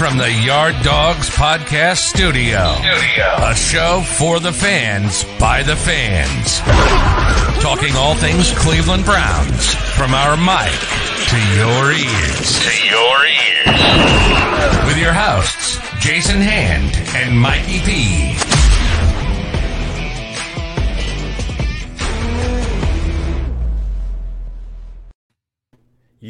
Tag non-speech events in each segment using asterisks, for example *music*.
from the Yard Dawgs Podcast Studio. Studio. A show for the fans, by the fans. Talking all things Cleveland Browns, from our mic to your ears. To your ears. With your hosts, Jason Hand and Mikey P.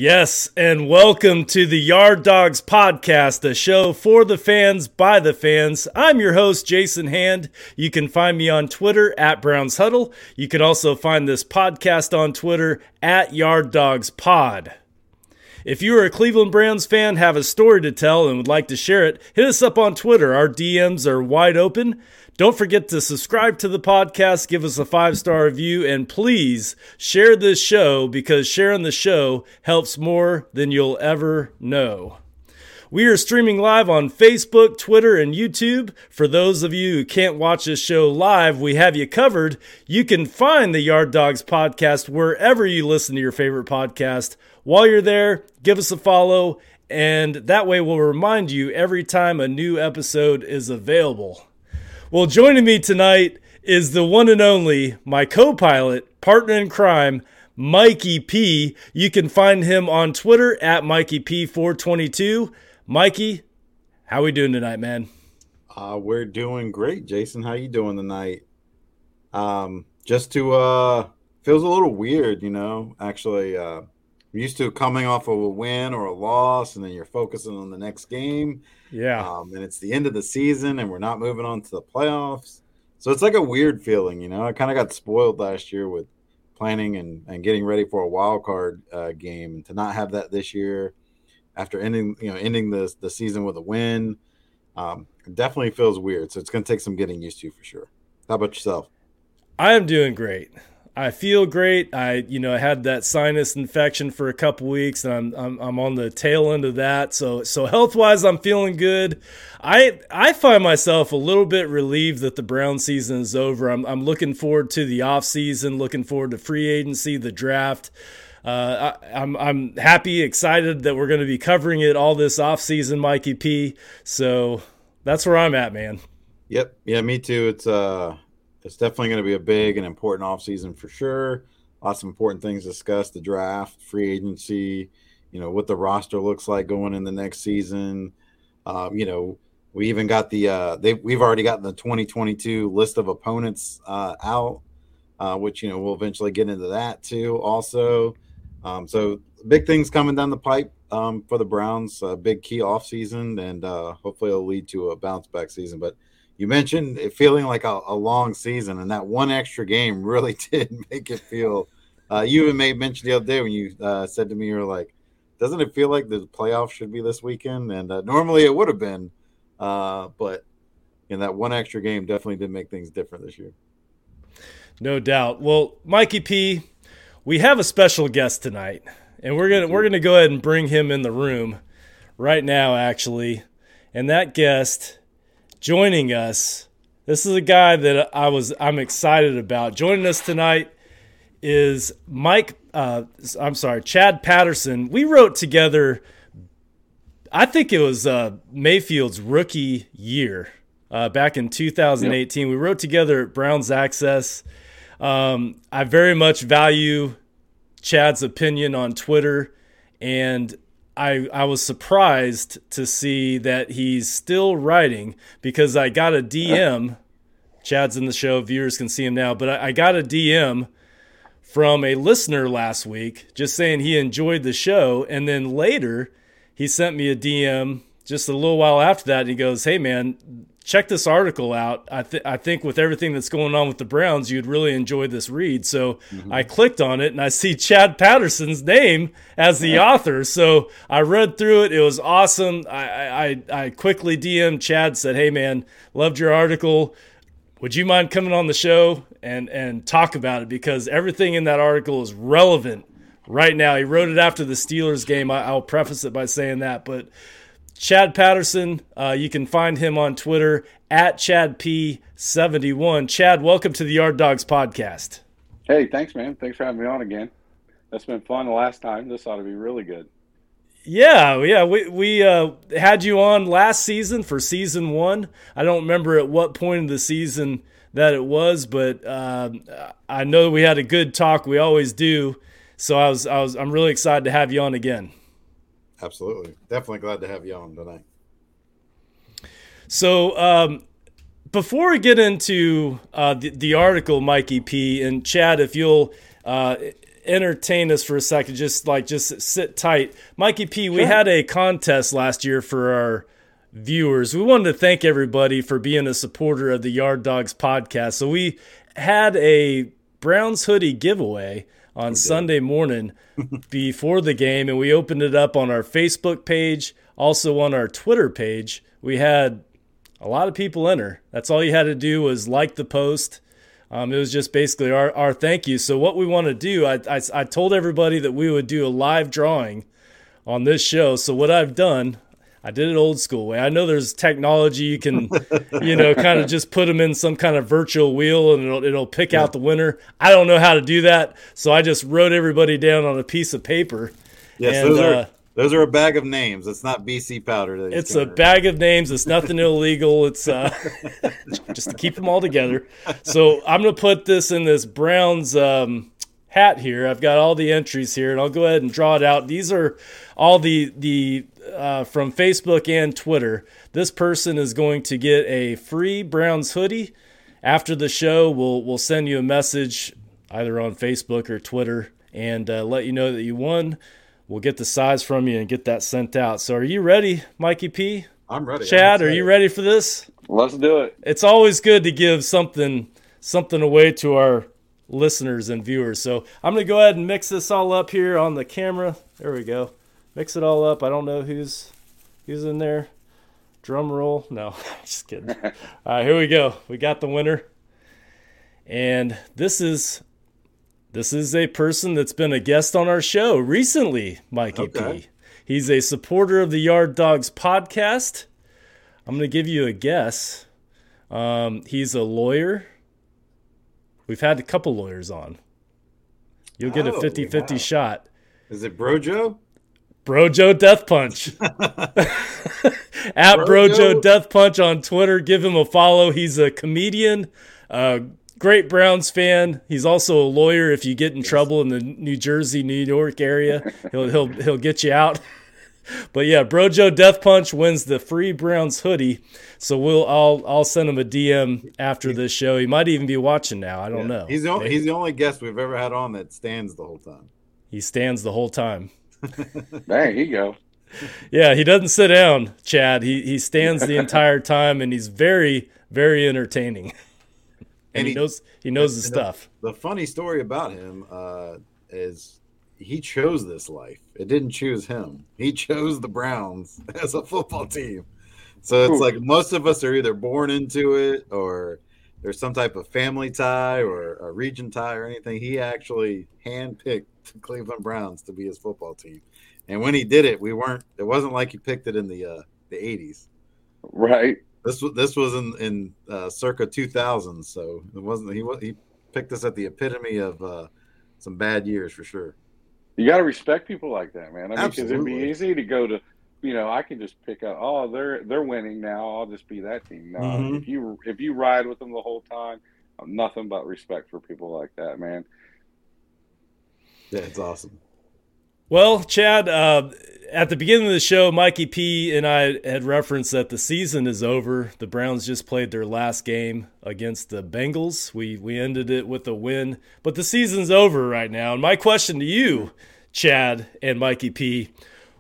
Yes, and welcome to the Yard Dawgs Podcast, a show for the fans, by the fans. I'm your host, Jason Hand. You can find me on Twitter at Browns Huddle. You can also find this podcast on Twitter at Yard Dawgs Pod. If you are a Cleveland Browns fan, have a story to tell, and would like to share it, hit us up on Twitter. Our DMs are wide open. Don't forget to subscribe to the podcast, give us a five star review, and please share this show because sharing the show helps more than you'll ever know. We are streaming live on Facebook, Twitter, and YouTube. For those of you who can't watch this show live, we have you covered. You can find the Yard Dawgs podcast wherever you listen to your favorite podcast. While you're there, give us a follow, and that way we'll remind you every time a new episode is available. Well, joining me tonight is the one and only, my co pilot, partner in crime, Mikey P. You can find him on Twitter at Mikey P422. Mikey, how we doing tonight, man? Uh, we're doing great, Jason. How you doing tonight? Um, just to uh, feels a little weird, you know. Actually, uh, used to coming off of a win or a loss, and then you're focusing on the next game. Yeah. Um, and it's the end of the season, and we're not moving on to the playoffs. So it's like a weird feeling, you know. I kind of got spoiled last year with planning and, and getting ready for a wild card uh, game, and to not have that this year after ending, you know, ending the the season with a win, um, definitely feels weird. So it's going to take some getting used to for sure. How about yourself? I am doing great. I feel great. I, you know, I had that sinus infection for a couple weeks, and I'm, I'm I'm on the tail end of that. So so health wise, I'm feeling good. I I find myself a little bit relieved that the Brown season is over. I'm I'm looking forward to the off season, looking forward to free agency, the draft. Uh, I, I'm I'm happy, excited that we're going to be covering it all this off season, Mikey P. So that's where I'm at, man. Yep. Yeah, me too. It's uh it's definitely going to be a big and important offseason for sure. Lots of important things discussed the draft, free agency, you know, what the roster looks like going in the next season. Um, you know, we even got the uh they we've already gotten the 2022 list of opponents uh out, uh, which you know we'll eventually get into that too, also. Um, so big things coming down the pipe um, for the Browns, big key offseason, and uh, hopefully it'll lead to a bounce back season. But you mentioned it feeling like a, a, long season, and that one extra game *laughs* really did make it feel. Uh, you even made mention the other day when you uh, said to me, "You were like, doesn't it feel like the playoffs should be this weekend?" And uh, normally it would have been, uh, but in that one extra game definitely did make things different this year. No doubt. Well, Mikey P, we have a special guest tonight, and we're gonna we're gonna go ahead and bring him in the room right now, actually, and that guest joining us. This is a guy that I was I'm excited about. Joining us tonight is Mike. Uh, I'm sorry, Chad Patterson. We wrote together. I think it was uh, Mayfield's rookie year uh, back in 2018. Yep. We wrote together at Browns Access. Um, I very much value Chad's opinion on Twitter, and I, I was surprised to see that he's still writing because I got a DM. Chad's in the show, viewers can see him now, but I, I got a DM from a listener last week just saying he enjoyed the show. And then later, he sent me a DM just a little while after that. And he goes, Hey, man, check this article out. I, th- I think with everything that's going on with the Browns, you'd really enjoy this read. So mm-hmm. I clicked on it and I see Chad Patterson's name as the author. So I read through it. It was awesome. I, I, I quickly DM'd Chad, said, Hey, man, loved your article. Would you mind coming on the show and, and talk about it? Because everything in that article is relevant right now. He wrote it after the Steelers game. I, I'll preface it by saying that. But Chad Patterson, uh, you can find him on Twitter at ChadP71. Chad, welcome to the Yard Dawgs podcast. Hey, thanks, man. Thanks for having me on again. That's been fun the last time. This ought to be really good. Yeah, yeah, we we uh, had you on last season for season one. I don't remember at what point of the season that it was, but uh, I know we had a good talk. We always do. So I was I was I'm really excited to have you on again. Absolutely, definitely glad to have you on tonight. So um, before we get into uh, the, the, article, Mikey P and Chad, if you'll uh, entertain us for a second, just like just sit tight. Mikey P, we had a contest last year for our viewers. We wanted to thank everybody for being a supporter of the Yard Dawgs podcast. So we had a Browns hoodie giveaway on Sunday morning *laughs* before the game, and we opened it up on our Facebook page, also on our Twitter page. We had a lot of people enter. That's all you had to do was like the post um, it was just basically our, our thank you. So what we want to do, I, I, I told everybody that we would do a live drawing on this show. So what I've done, I did it old school way. I know there's technology you can, you know, kind of just put them in some kind of virtual wheel and it'll, it'll pick yeah. out the winner. I don't know how to do that, so I just wrote everybody down on a piece of paper. Yes, and, those are uh, those are a bag of names. It's not BC powder. It's a bag of names. It's nothing *laughs* illegal. It's uh, *laughs* just to keep them all together. So I'm going to put this in this Browns um, hat here. I've got all the entries here, and I'll go ahead and draw it out. These are all the the uh, from Facebook and Twitter. This person is going to get a free Browns hoodie. After the show, we'll we'll send you a message either on Facebook or Twitter and uh, let you know that you won we'll get the size from you and get that sent out. So are you ready, Mikey P? I'm ready. Chad, I'm are you ready for this? Let's do it. It's always good to give something something away to our listeners and viewers. So I'm gonna go ahead and mix this all up here on the camera. There we go. Mix it all up. I don't know who's who's in there. Drum roll. No, *laughs* just kidding. *laughs* all right, here we go. We got the winner. And this is this is a person that's been a guest on our show recently, Mikey okay. P. He's a supporter of the Yard Dawgs podcast. I'm going to give you a guess. Um, he's a lawyer. We've had a couple lawyers on. You'll get oh, a 50 50 shot. Is it Brojo? Brojo Death Punch. *laughs* *laughs* At Brojo? Brojo Death Punch on Twitter. Give him a follow. He's a comedian, uh, great Browns fan. He's also a lawyer. If you get in trouble in the New Jersey, New York area, he'll he'll he'll get you out. *laughs* but yeah, Brojo Death Punch wins the free Browns hoodie. So we'll I'll I'll send him a DM after this show. He might even be watching now. I don't yeah. know. He's the only, he's the only guest we've ever had on that stands the whole time. He stands the whole time. There you go. Yeah, he doesn't sit down, Chad. He he stands the entire *laughs* time, and he's very very entertaining *laughs* and, he, he, knows he knows the stuff. The, the, funny story about him uh, is he chose this life. It didn't choose him. He chose the Browns *laughs* as a football team. So it's Ooh. like most of us are either born into it or there's some type of family tie or a region tie or anything. He actually handpicked the Cleveland Browns to be his football team. And when he did it, we weren't. It wasn't like he picked it in the uh, the 80s. Right. This was this was in in uh, circa 2000, so it wasn't he he picked us at the epitome of uh, some bad years for sure. You got to respect people like that, man. I mean, because it'd be easy to go to, you know, I can just pick up. oh, they're they're winning now. I'll just be that team. No, mm-hmm. if you if you ride with them the whole time, nothing but respect for people like that, man. *laughs* Yeah, it's awesome. Well, Chad, uh, at the beginning of the show, Mikey P and I had referenced that the season is over. The Browns just played their last game against the Bengals. We we ended it with a win, but the season's over right now. And my question to you, Chad and Mikey P,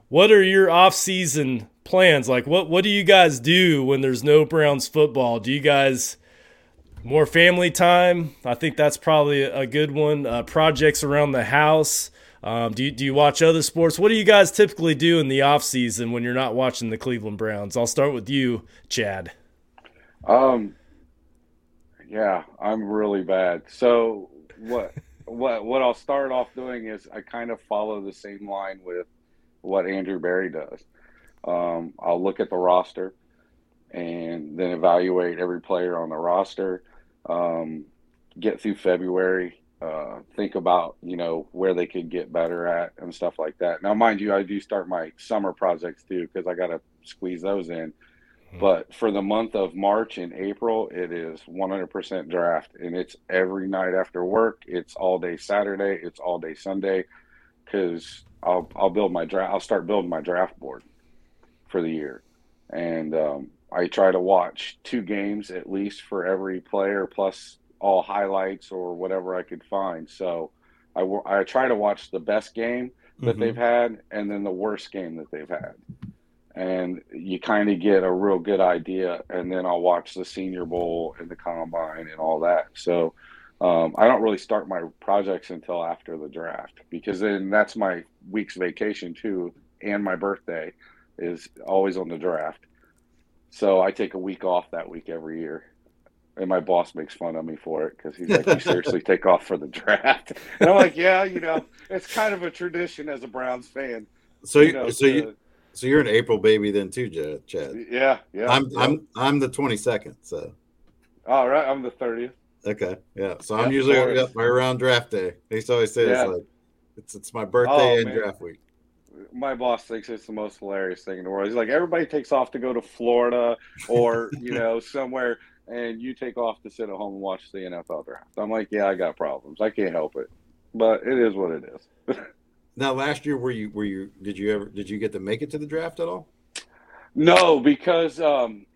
what are your off-season plans? Like what what do you guys do when there's no Browns football? Do you guys more family time? I think that's probably a good one. Uh, projects around the house um, do you, do you watch other sports? What do you guys typically do in the off season when you're not watching the Cleveland Browns? I'll start with you, Chad. Um, yeah, I'm really bad. So what *laughs* what what I'll start off doing is I kind of follow the same line with what Andrew Berry does. Um, I'll look at the roster and then evaluate every player on the roster. Um, get through February uh, think about you know where they could get better at and stuff like that. Now, mind you, I do start my summer projects too because I got to squeeze those in. Hmm. But for the month of March and April, it is 100% draft, and it's every night after work. It's all day Saturday. It's all day Sunday, because I'll I'll build my draft. I'll start building my draft board for the year, and um, I try to watch two games at least for every player, plus all highlights or whatever I could find. So I, I try to watch the best game that mm-hmm. they've had and then the worst game that they've had. And you kind of get a real good idea. And then I'll watch the Senior Bowl and the Combine and all that. So um, I don't really start my projects until after the draft because then that's my week's vacation too. And my birthday is always on the draft. So I take a week off that week every year and my boss makes fun of me for it because he's like, "You seriously *laughs* take off for the draft?" And I'm like, "Yeah, you know, it's kind of a tradition as a Browns fan." So you, know, so to, you, so you're an April baby then too, Chad? Yeah, yeah. I'm yeah. I'm I'm the 22nd. So. All right, I'm the 30th. Okay, yeah. So I'm usually right around draft day. He always says yeah. like, "It's it's my birthday oh, and man. draft week." My boss thinks it's the most hilarious thing in the world. He's like, everybody takes off to go to Florida or *laughs* you know somewhere and you take off to sit at home and watch the NFL draft. I'm like, yeah, I got problems. I can't help it, but it is what it is. *laughs* now, last year, were you were you did you ever did you get to make it to the draft at all? No, because um,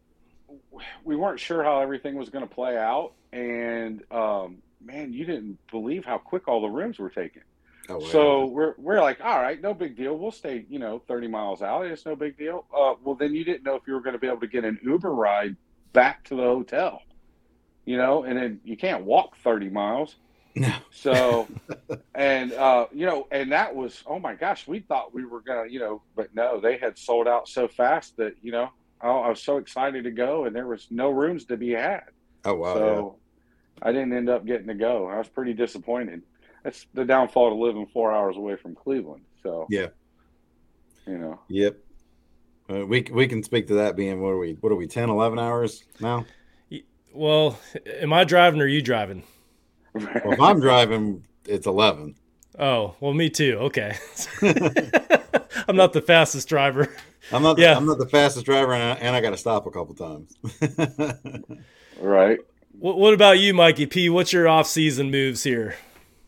we weren't sure how everything was going to play out, and um, man, you didn't believe how quick all the rooms were taken. Oh, wow. So we're we're like, all right, no big deal. We'll stay, you know, thirty miles out. It's no big deal. Uh, well, then you didn't know if you were going to be able to get an Uber ride back to the hotel, you know, and then you can't walk 30 miles. No. So, *laughs* and, uh, you know, and that was, oh my gosh, we thought we were going to, you know, but no, they had sold out so fast that, you know, oh, I was so excited to go and there was no rooms to be had. Oh, wow. So yeah. I didn't end up getting to go. I was pretty disappointed. That's the downfall to living four hours away from Cleveland. So, yeah. You know, yep. Uh, we we can speak to that being what are we what are we 10 11 hours now? Well am i driving or are you driving? Well, if i'm driving it's 11 oh well me too. Okay. *laughs* *laughs* I'm not the fastest driver. I'm not yeah. I'm not the fastest driver and i, and I got to stop a couple times. *laughs* Right. What, what about you mikey p? What's your off-season moves here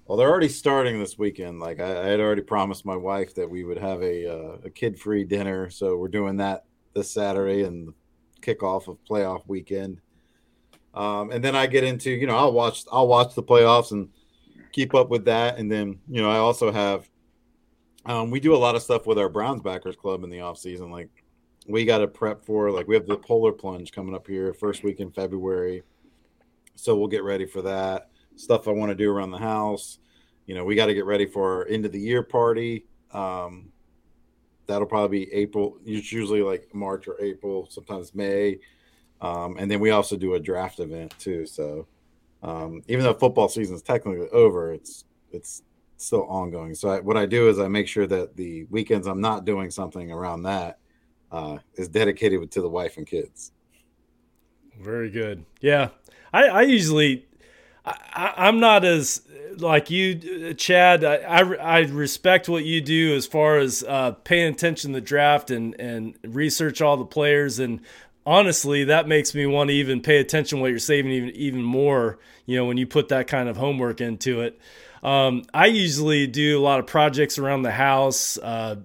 well, they're already starting this weekend. Like I, I had already promised my wife that we would have a uh, a kid free dinner, so we're doing that this Saturday and kickoff of playoff weekend. Um, and then I get into you know I'll watch I'll watch the playoffs and keep up with that, and then you know I also have um, we do a lot of stuff with our Browns backers club in the off season. Like we got to prep for like we have the Polar Plunge coming up here first week in February, so we'll get ready for that stuff I want to do around the house. You know, we got to get ready for our end of the year party. Um, that'll probably be April. It's usually like March or April, sometimes May. Um, and then we also do a draft event too. So um, even though football season is technically over, it's it's still ongoing. So I, what I do is I make sure that the weekends I'm not doing something around that uh, is dedicated to the wife and kids. Very good. Yeah, I, I usually I, am not as like you, Chad. I, I, I respect what you do as far as uh, paying attention to the draft and and research all the players. And honestly, that makes me want to even pay attention what you're saving even even more. You know, when you put that kind of homework into it. Um, I usually do a lot of projects around the house, uh,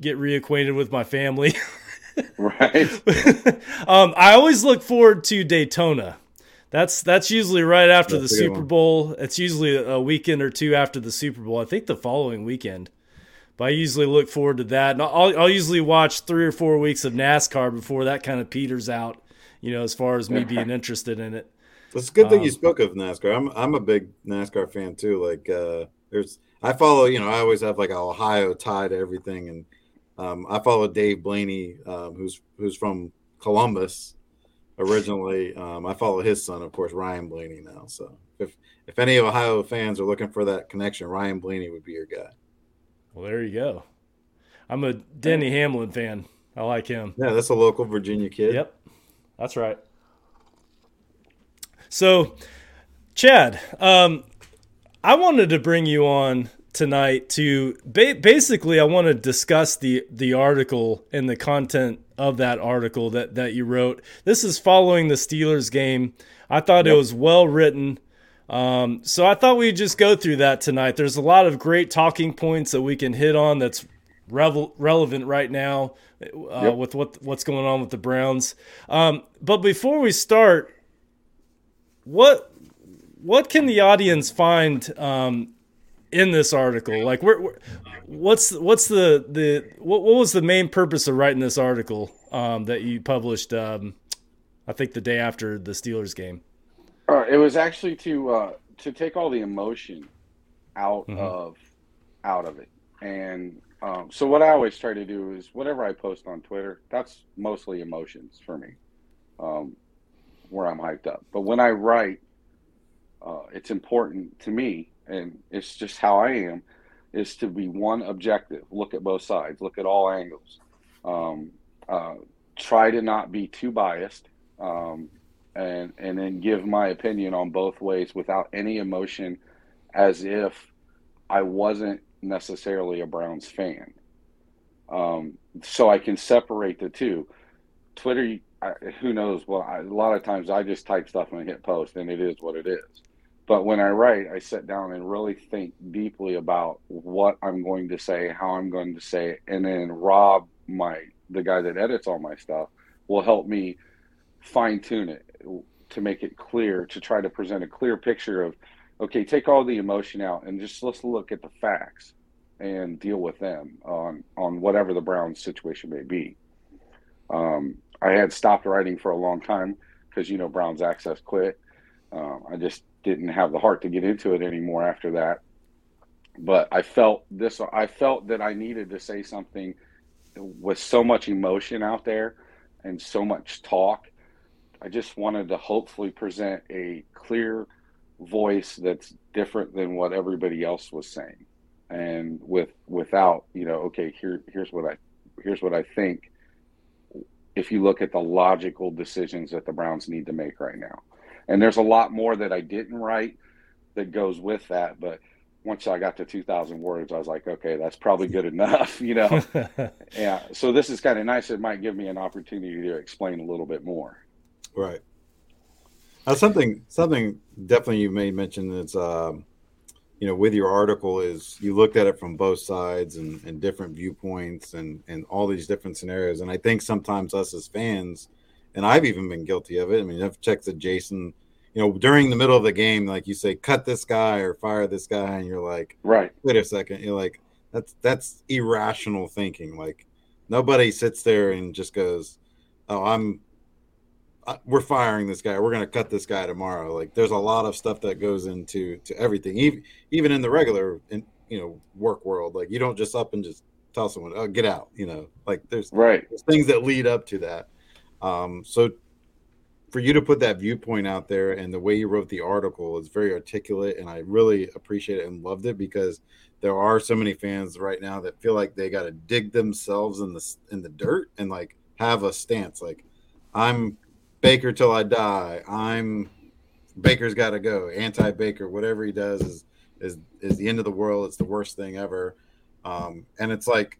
get reacquainted with my family. *laughs* right. *laughs* um, I always look forward to Daytona. That's that's usually right after that's the Super Bowl. It's usually a weekend or two after the Super Bowl. I think the following weekend. But I usually look forward to that. And I'll, I'll usually watch three or four weeks of NASCAR before that kind of peters out. You know, as far as me being *laughs* interested in it. It's a good thing um, you spoke of NASCAR. I'm I'm a big NASCAR fan too. Like uh, there's I follow. You know, I always have like a Ohio tie to everything, and um, I follow Dave Blaney, um, who's who's from Columbus originally. Um, I follow his son, of course, Ryan Blaney now. So if if any Ohio fans are looking for that connection, Ryan Blaney would be your guy. Well, there you go. I'm a Denny Hamlin fan. I like him. Yeah, that's a local Virginia kid. Yep, that's right. So, Chad, um, I wanted to bring you on tonight to ba- basically I want to discuss the the article and the content of that article that that you wrote. This is following the Steelers game. I thought yep. it was well written. Um, so I thought we'd just go through that tonight. There's a lot of great talking points that we can hit on that's revel- relevant right now uh, yep. with what what's going on with the Browns. Um, but before we start, what what can the audience find um, in this article? Like, where, where, what's what's the the what, what was the main purpose of writing this article um, that you published? Um, I think the day after the Steelers game. Uh, it was actually to uh, to take all the emotion out mm-hmm. of out of it, and um, so what I always try to do is whatever I post on Twitter, that's mostly emotions for me, um, where I'm hyped up. But when I write, uh, it's important to me, and it's just how I am, is to be one objective, look at both sides, look at all angles, um, uh, try to not be too biased. Um, and and then give my opinion on both ways without any emotion, as if I wasn't necessarily a Browns fan. Um, so I can separate the two. Twitter, I, who knows? Well, I, a lot of times I just type stuff and hit post, and it is what it is. But when I write, I sit down and really think deeply about what I'm going to say, how I'm going to say it, and then Rob, my the guy that edits all my stuff, will help me fine tune it to make it clear to try to present a clear picture of okay take all the emotion out and just let's look at the facts and deal with them on on whatever the Browns situation may be. Um, I had stopped writing for a long time because you know Browns Access quit. Um, I just didn't have the heart to get into it anymore after that. But I felt this. I felt that I needed to say something with so much emotion out there and so much talk I just wanted to hopefully present a clear voice that's different than what everybody else was saying, and with without you know, okay, here here's what I here's what I think. If you look at the logical decisions that the Browns need to make right now, and there's a lot more that I didn't write that goes with that, but once I got to 2,000 words, I was like, okay, that's probably good enough, *laughs* you know? *laughs* yeah. So this is kind of nice. It might give me an opportunity to explain a little bit more. Right. That's something something definitely you made mention that's um, you know with your article is you looked at it from both sides and, and different viewpoints and and all these different scenarios and I think sometimes us as fans and I've even been guilty of it. I mean I've checked that Jason you know during the middle of the game like you say cut this guy or fire this guy and you're like right wait a second you're like that's that's irrational thinking like nobody sits there and just goes oh I'm uh, we're firing this guy. We're going to cut this guy tomorrow. Like there's a lot of stuff that goes into to everything, even even in the regular in you know work world. Like you don't just up and just tell someone, "Oh, get out." You know, like there's right there's things that lead up to that. Um, so for you to put that viewpoint out there and the way you wrote the article is very articulate, and I really appreciate it and loved it because there are so many fans right now that feel like they got to dig themselves in the in the dirt and like have a stance like I'm Baker till I die. I'm Baker's got to go. Anti Baker, whatever he does is is is the end of the world. It's the worst thing ever. Um, and it's like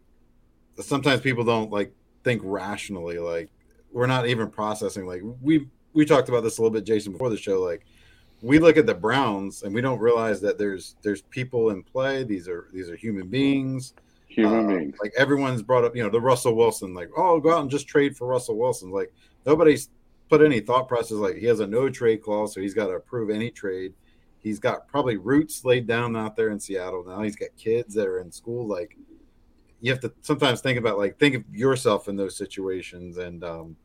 sometimes people don't like think rationally. Like we're not even processing. Like we we talked about this a little bit, Jason, before the show. Like we look at the Browns and we don't realize that there's there's people in play. These are these are human beings. Human uh, beings. Like everyone's brought up, you know, the Russell Wilson. Like, oh, go out and just trade for Russell Wilson. Like nobody's put any thought process like he has a no trade clause, so he's got to approve any trade. He's got probably roots laid down out there in Seattle now. He's got kids that are in school. Like you have to sometimes think about like think of yourself in those situations, and um,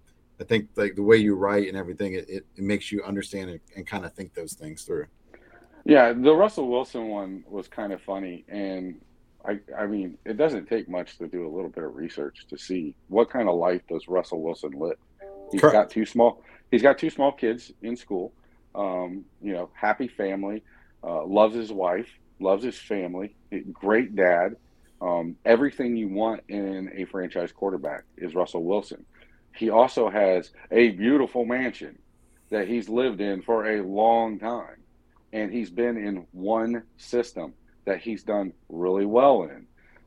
I think like the way you write and everything, it, it, it makes you understand and, and kind of think those things through. Yeah, the Russell Wilson one was kind of funny, and I, I mean, it doesn't take much to do a little bit of research to see what kind of life does Russell Wilson live. He's Correct. got two small. He's got two small kids in school. Um, you know, happy family. Uh, loves his wife. Loves his family. Great dad. Um, everything you want in a franchise quarterback is Russell Wilson. He also has a beautiful mansion that he's lived in for a long time and he's been in one system that he's done really well in.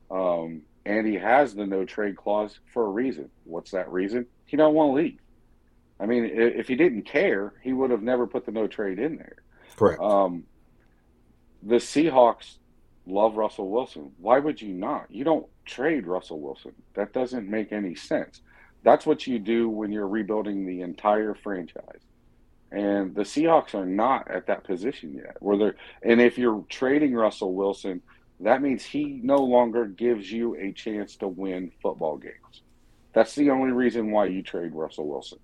Um, and he has the no trade clause for a reason. What's that reason? He don't want to leave. I mean, if he didn't care, he would have never put the no trade in there. Correct. Um, the Seahawks love Russell Wilson. Why would you not? You don't trade Russell Wilson. That doesn't make any sense. That's what you do when you're rebuilding the entire franchise. And the Seahawks are not at that position yet. Where they're and if you're trading Russell Wilson, that means he no longer gives you a chance to win football games. That's the only reason why you trade Russell Wilson.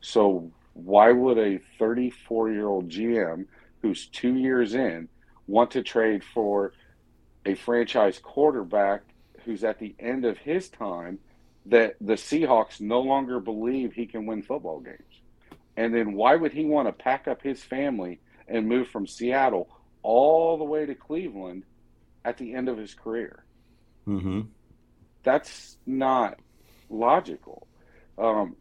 So why would a 34 year old GM who's two years in want to trade for a franchise quarterback who's at the end of his time that the Seahawks no longer believe he can win football games? And then why would he want to pack up his family and move from Seattle all the way to Cleveland at the end of his career? Mm-hmm. That's not logical. Um,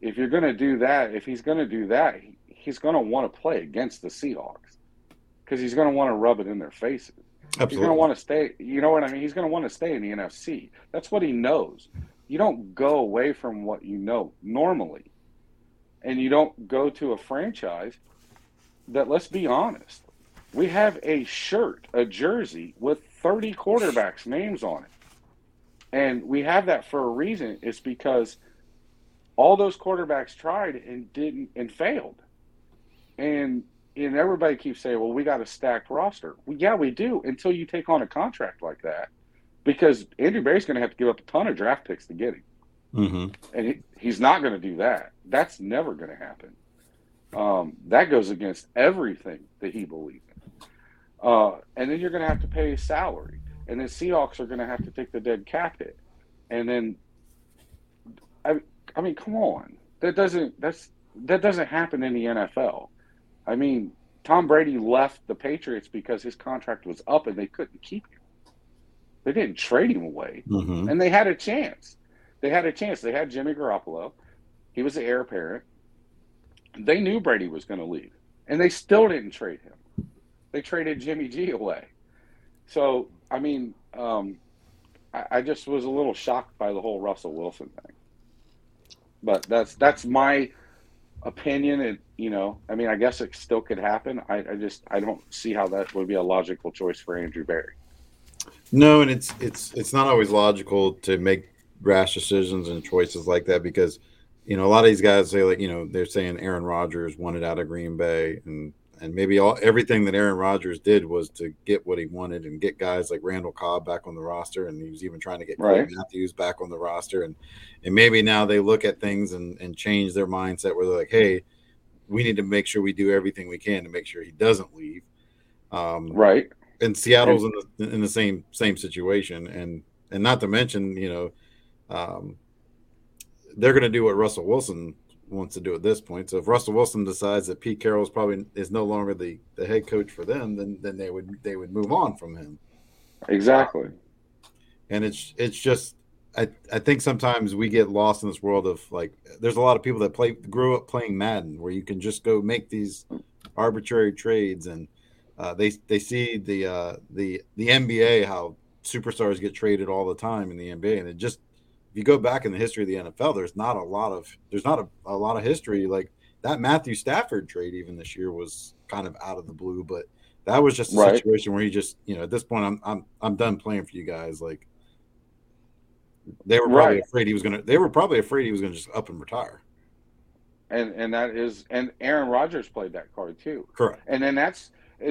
if you're going to do that, if he's going to do that, he's going to want to play against the Seahawks because he's going to want to rub it in their faces. Absolutely. He's going to want to stay. You know what I mean? He's going to want to stay in the NFC. That's what he knows. You don't go away from what you know normally, and you don't go to a franchise that. Let's be honest. We have a shirt, a jersey with 30 quarterbacks' names on it. And we have that for a reason. It's because all those quarterbacks tried and didn't and failed. And and everybody keeps saying, "Well, we got a stacked roster." Well, yeah, we do until you take on a contract like that, because Andrew Berry's going to have to give up a ton of draft picks to get him, Mm-hmm. and he, he's not going to do that. That's never going to happen. Um, that goes against everything that he believes in. Uh, and then you're going to have to pay his salary, and then Seahawks are going to have to take the dead cap hit, and then I, I mean, come on, that doesn't that's that doesn't happen in the NFL. I mean, Tom Brady left the Patriots because his contract was up and they couldn't keep him. They didn't trade him away, Mm-hmm. and they had a chance. They had a chance. They had Jimmy Garoppolo. He was the heir apparent. They knew Brady was going to leave, and they still didn't trade him. They traded Jimmy G away. So, I mean, um, I, I just was a little shocked by the whole Russell Wilson thing. But that's that's my opinion. And you know, I mean, I guess it still could happen. I, I just I don't see how that would be a logical choice for Andrew Berry. No, and it's it's it's not always logical to make rash decisions and choices like that because you know a lot of these guys say like you know they're saying Aaron Rodgers wanted out of Green Bay and and maybe all everything that Aaron Rodgers did was to get what he wanted and get guys like Randall Cobb back on the roster and he was even trying to get Clay Right. Matthews back on the roster and and maybe now they look at things and and change their mindset where they're like hey we need to make sure we do everything we can to make sure he doesn't leave um, Right. and Seattle's in the in the same same situation, and and not to mention, you know, um, they're going to do what Russell Wilson wants to do at this point. So if Russell Wilson decides that Pete Carroll is probably is no longer the the head coach for them, then then they would they would move on from him. Exactly. And it's it's just I I think sometimes we get lost in this world of like there's a lot of people that play grew up playing Madden where you can just go make these arbitrary trades and uh, they they see the uh, the the NBA how superstars get traded all the time in the NBA and it just you go back in the history of the NFL there's not a lot of there's not a, a lot of history like that Matthew Stafford trade even this year was kind of out of the blue but that was just a Right. situation where he just you know at this point I'm I'm I'm done playing for you guys like they were probably Right. afraid he was gonna they were probably afraid he was gonna just up and retire And and that is and Aaron Rodgers played that card too. correct And then that's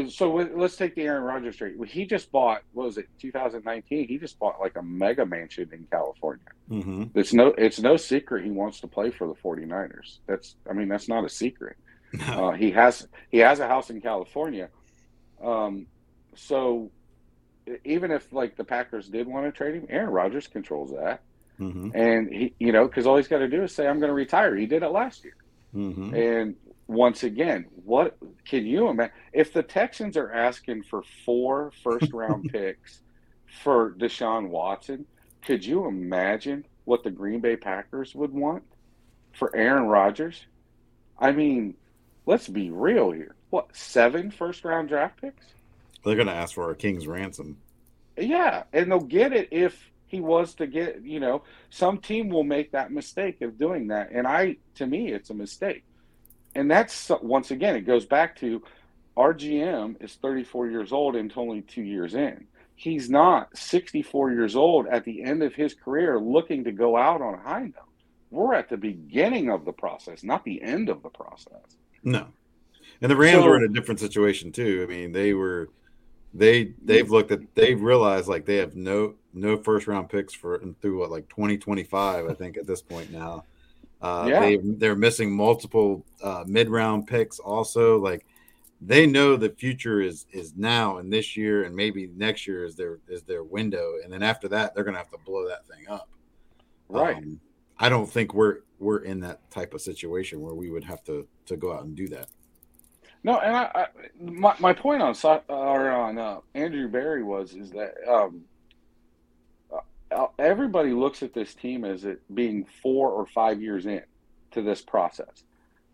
so let's take the Aaron Rodgers trade. He just bought what was it 2019? He just bought like a mega mansion in California. mm-hmm. It's no it's no secret he wants to play for the 49ers. That's I mean that's not a secret. Uh, he has he has a house in California. Um, so even if like the Packers did want to trade him, Aaron Rodgers controls that, mm-hmm. and he you know because all he's got to do is say I'm going to retire. He did it last year, Mm-hmm. and once again, what can you imagine if the Texans are asking for four first round *laughs* picks for Deshaun Watson? Could you imagine what the Green Bay Packers would want for Aaron Rodgers? I mean, let's be real here. What seven first round draft picks? They're going to ask for a king's ransom. Yeah, and they'll get it if he was to get. You know, some team will make that mistake of doing that, and I, to me, it's a mistake. And that's once again, it goes back to our GM is 34 years old and only two years in. He's not 64 years old at the end of his career looking to go out on a high note. We're at the beginning of the process, not the end of the process. No. And the Rams So- were in a different situation too. I mean, they were they they've looked at they've realized like they have no no first round picks for through what like 2025 I think at this point now. Uh Yeah. they they're missing multiple uh mid round picks also like they know the future is is now and this year and maybe next year is their is their window and then after that they're going to have to blow that thing up. Right. Um, I don't think we're we're in that type of situation where we would have to to go out and do that. No, and I, I my, my point on or on uh, Andrew Berry was is that um, everybody looks at this team as it being four or five years in to this process,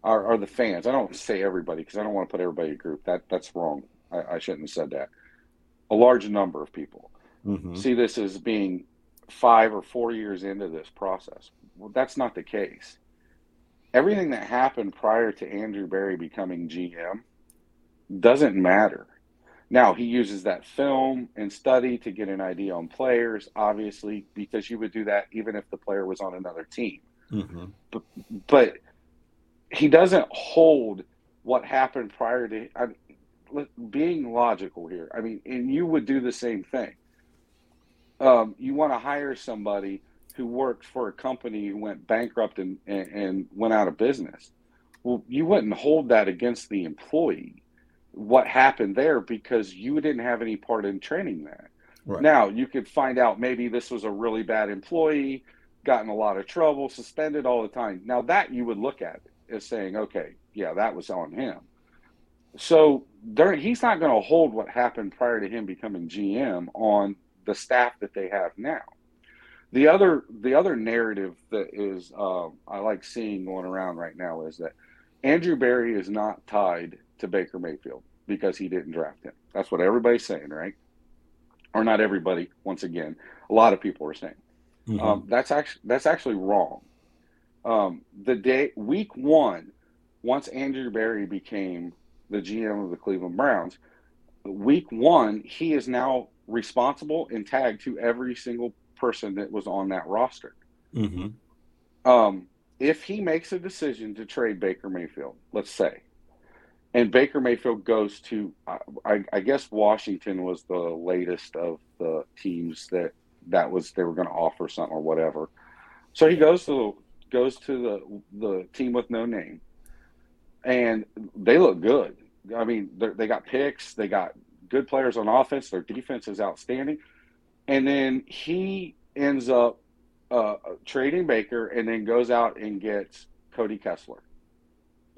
Are, or the fans. I don't say everybody because I don't want to put everybody in a group. That that's wrong. I, I shouldn't have said that. A large number of people Mhm. see this as being five or four years into this process. Well, that's not the case. Everything that happened prior to Andrew Berry becoming GM doesn't matter. Now, he uses that film and study to get an idea on players, obviously, because you would do that even if the player was on another team. Mhm. But he doesn't hold what happened prior to I, being logical here. I mean, and you would do the same thing. Um, you want to hire somebody who worked for a company who went bankrupt and, and, and went out of business. Well, you wouldn't hold that against the employee. What happened there because you didn't have any part in training that. Right. Now you could find out maybe this was a really bad employee, got in a lot of trouble, suspended all the time. Now that you would look at as saying, okay, yeah, that was on him. So there, he's not going to hold what happened prior to him becoming GM on the staff that they have now. The other, the other narrative that is um, I like seeing going around right now is that Andrew Berry is not tied to Baker Mayfield because he didn't draft him. That's what everybody's saying, right? Or not everybody. Once again, a lot of people are saying. Mhm. Um, that's actually that's actually wrong. Um, the day week one, once Andrew Berry became the GM of the Cleveland Browns, week one he is now responsible and tagged to every single person that was on that roster. Mhm. Um, if he makes a decision to trade Baker Mayfield, let's say, and Baker Mayfield goes to, I, I, guess Washington was the latest of the teams that that was they were going to offer something or whatever. So he goes to goes to the the team with no name, and they look good. I mean, they got picks, they got good players on offense. Their defense is outstanding, and then he ends up uh, trading Baker and then goes out and gets Cody Kessler,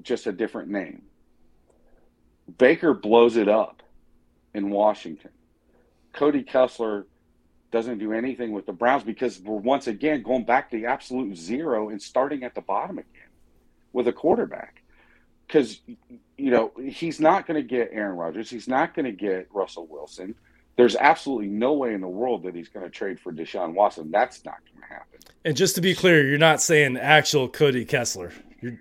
just a different name. Baker blows it up in Washington. Cody Kessler doesn't do anything with the Browns because we're once again going back to the absolute zero and starting at the bottom again with a quarterback. Because, you know, he's not going to get Aaron Rodgers. He's not going to get Russell Wilson. There's absolutely no way in the world that he's going to trade for Deshaun Watson. That's not going to happen. And just to be clear, you're not saying actual Cody Kessler. You're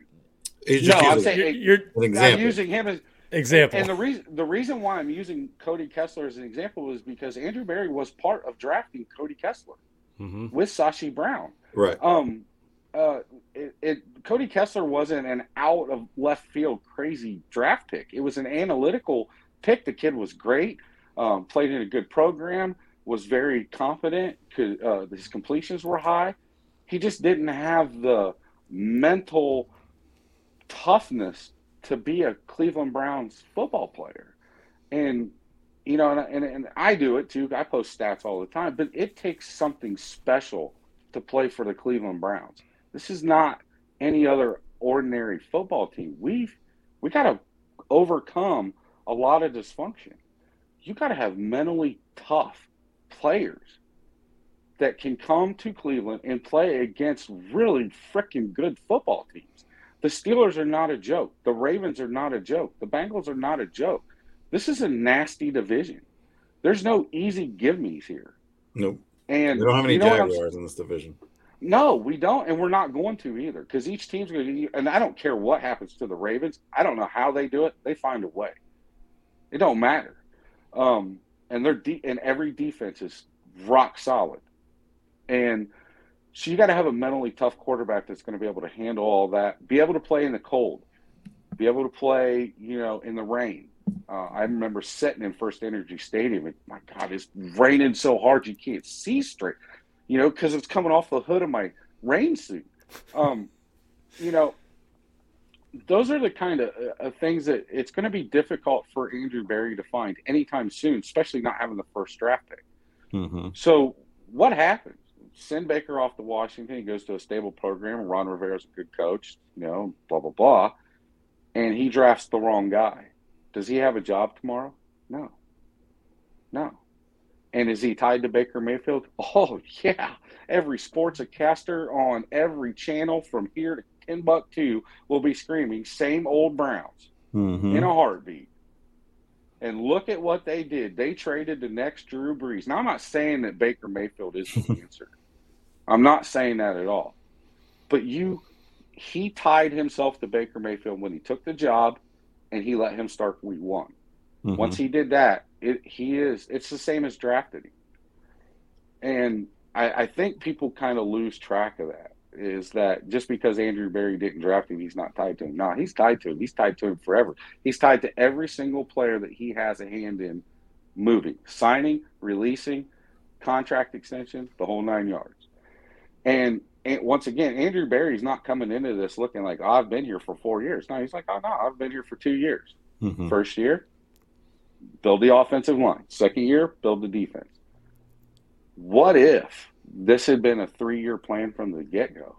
No, I'm saying- you're, you're an I'm using him as example. And the reason the reason why I'm using Cody Kessler as an example is because Andrew Berry was part of drafting Cody Kessler hmm with Sashi Brown. right. Um, uh, it, it Cody Kessler wasn't an out of left field crazy draft pick. It was an analytical pick. The kid was great. Um, played in a good program. Was very confident. Could uh, his completions were high. He just didn't have the mental toughness to be a Cleveland Browns football player. And you know, and, and, and I do it too. I post stats all the time, but it takes something special to play for the Cleveland Browns. This is not any other ordinary football team. We've we got to overcome a lot of dysfunction. You got to have mentally tough players that can come to Cleveland and play against really freaking good football teams The Steelers are not a joke. The Ravens are not a joke. The Bengals are not a joke. This is a nasty division. There's no easy give me's here. Nope. And We don't have any you know Jaguars in this division. No, we don't, and we're not going to either because each team's going to. And I don't care what happens to the Ravens. I don't know how they do it. They find a way. It don't matter. Um, and they're de- and every defense is rock solid. And so you got to have a mentally tough quarterback that's going to be able to handle all that, be able to play in the cold, be able to play, you know, in the rain. Uh, I remember sitting in FirstEnergy Stadium, and my God, it's raining so hard you can't see straight you know, because it's coming off the hood of my rain suit. Um, you know, those are the kind of uh, things that it's going to be difficult for Andrew Berry to find anytime soon, especially not having the first draft pick. Mm-hmm. So what happens? Send Baker off to Washington. He goes to a stable program. Ron Rivera's a good coach. You know, blah blah blah, and he drafts the wrong guy. Does he have a job tomorrow? No. No. And is he tied to Baker Mayfield? *laughs* Oh yeah. Every sports caster on every channel from here to Timbuktu will be screaming same old Browns Mm-hmm. in a heartbeat. And look at what they did. They traded the next Drew Brees. Now I'm not saying that Baker Mayfield is the *laughs* answer. I'm not saying that at all. But you he tied himself to Baker Mayfield when he took the job and he let him start week one. Mm-hmm. Once he did that, it he is it's the same as drafting. And I, I think people kind of lose track of that. Is that just because Andrew Berry didn't draft him, he's not tied to him? No, he's tied to him. He's tied to him forever. He's tied to every single player that he has a hand in moving, signing, releasing, contract extension, the whole nine yards. And, and once again, Andrew Berry's not coming into this looking like, oh, I've been here for four years. No, he's like, oh, no, I've been here for two years. Mm-hmm. First year, build the offensive line. Second year, build the defense. What if this had been a three year plan from the get go?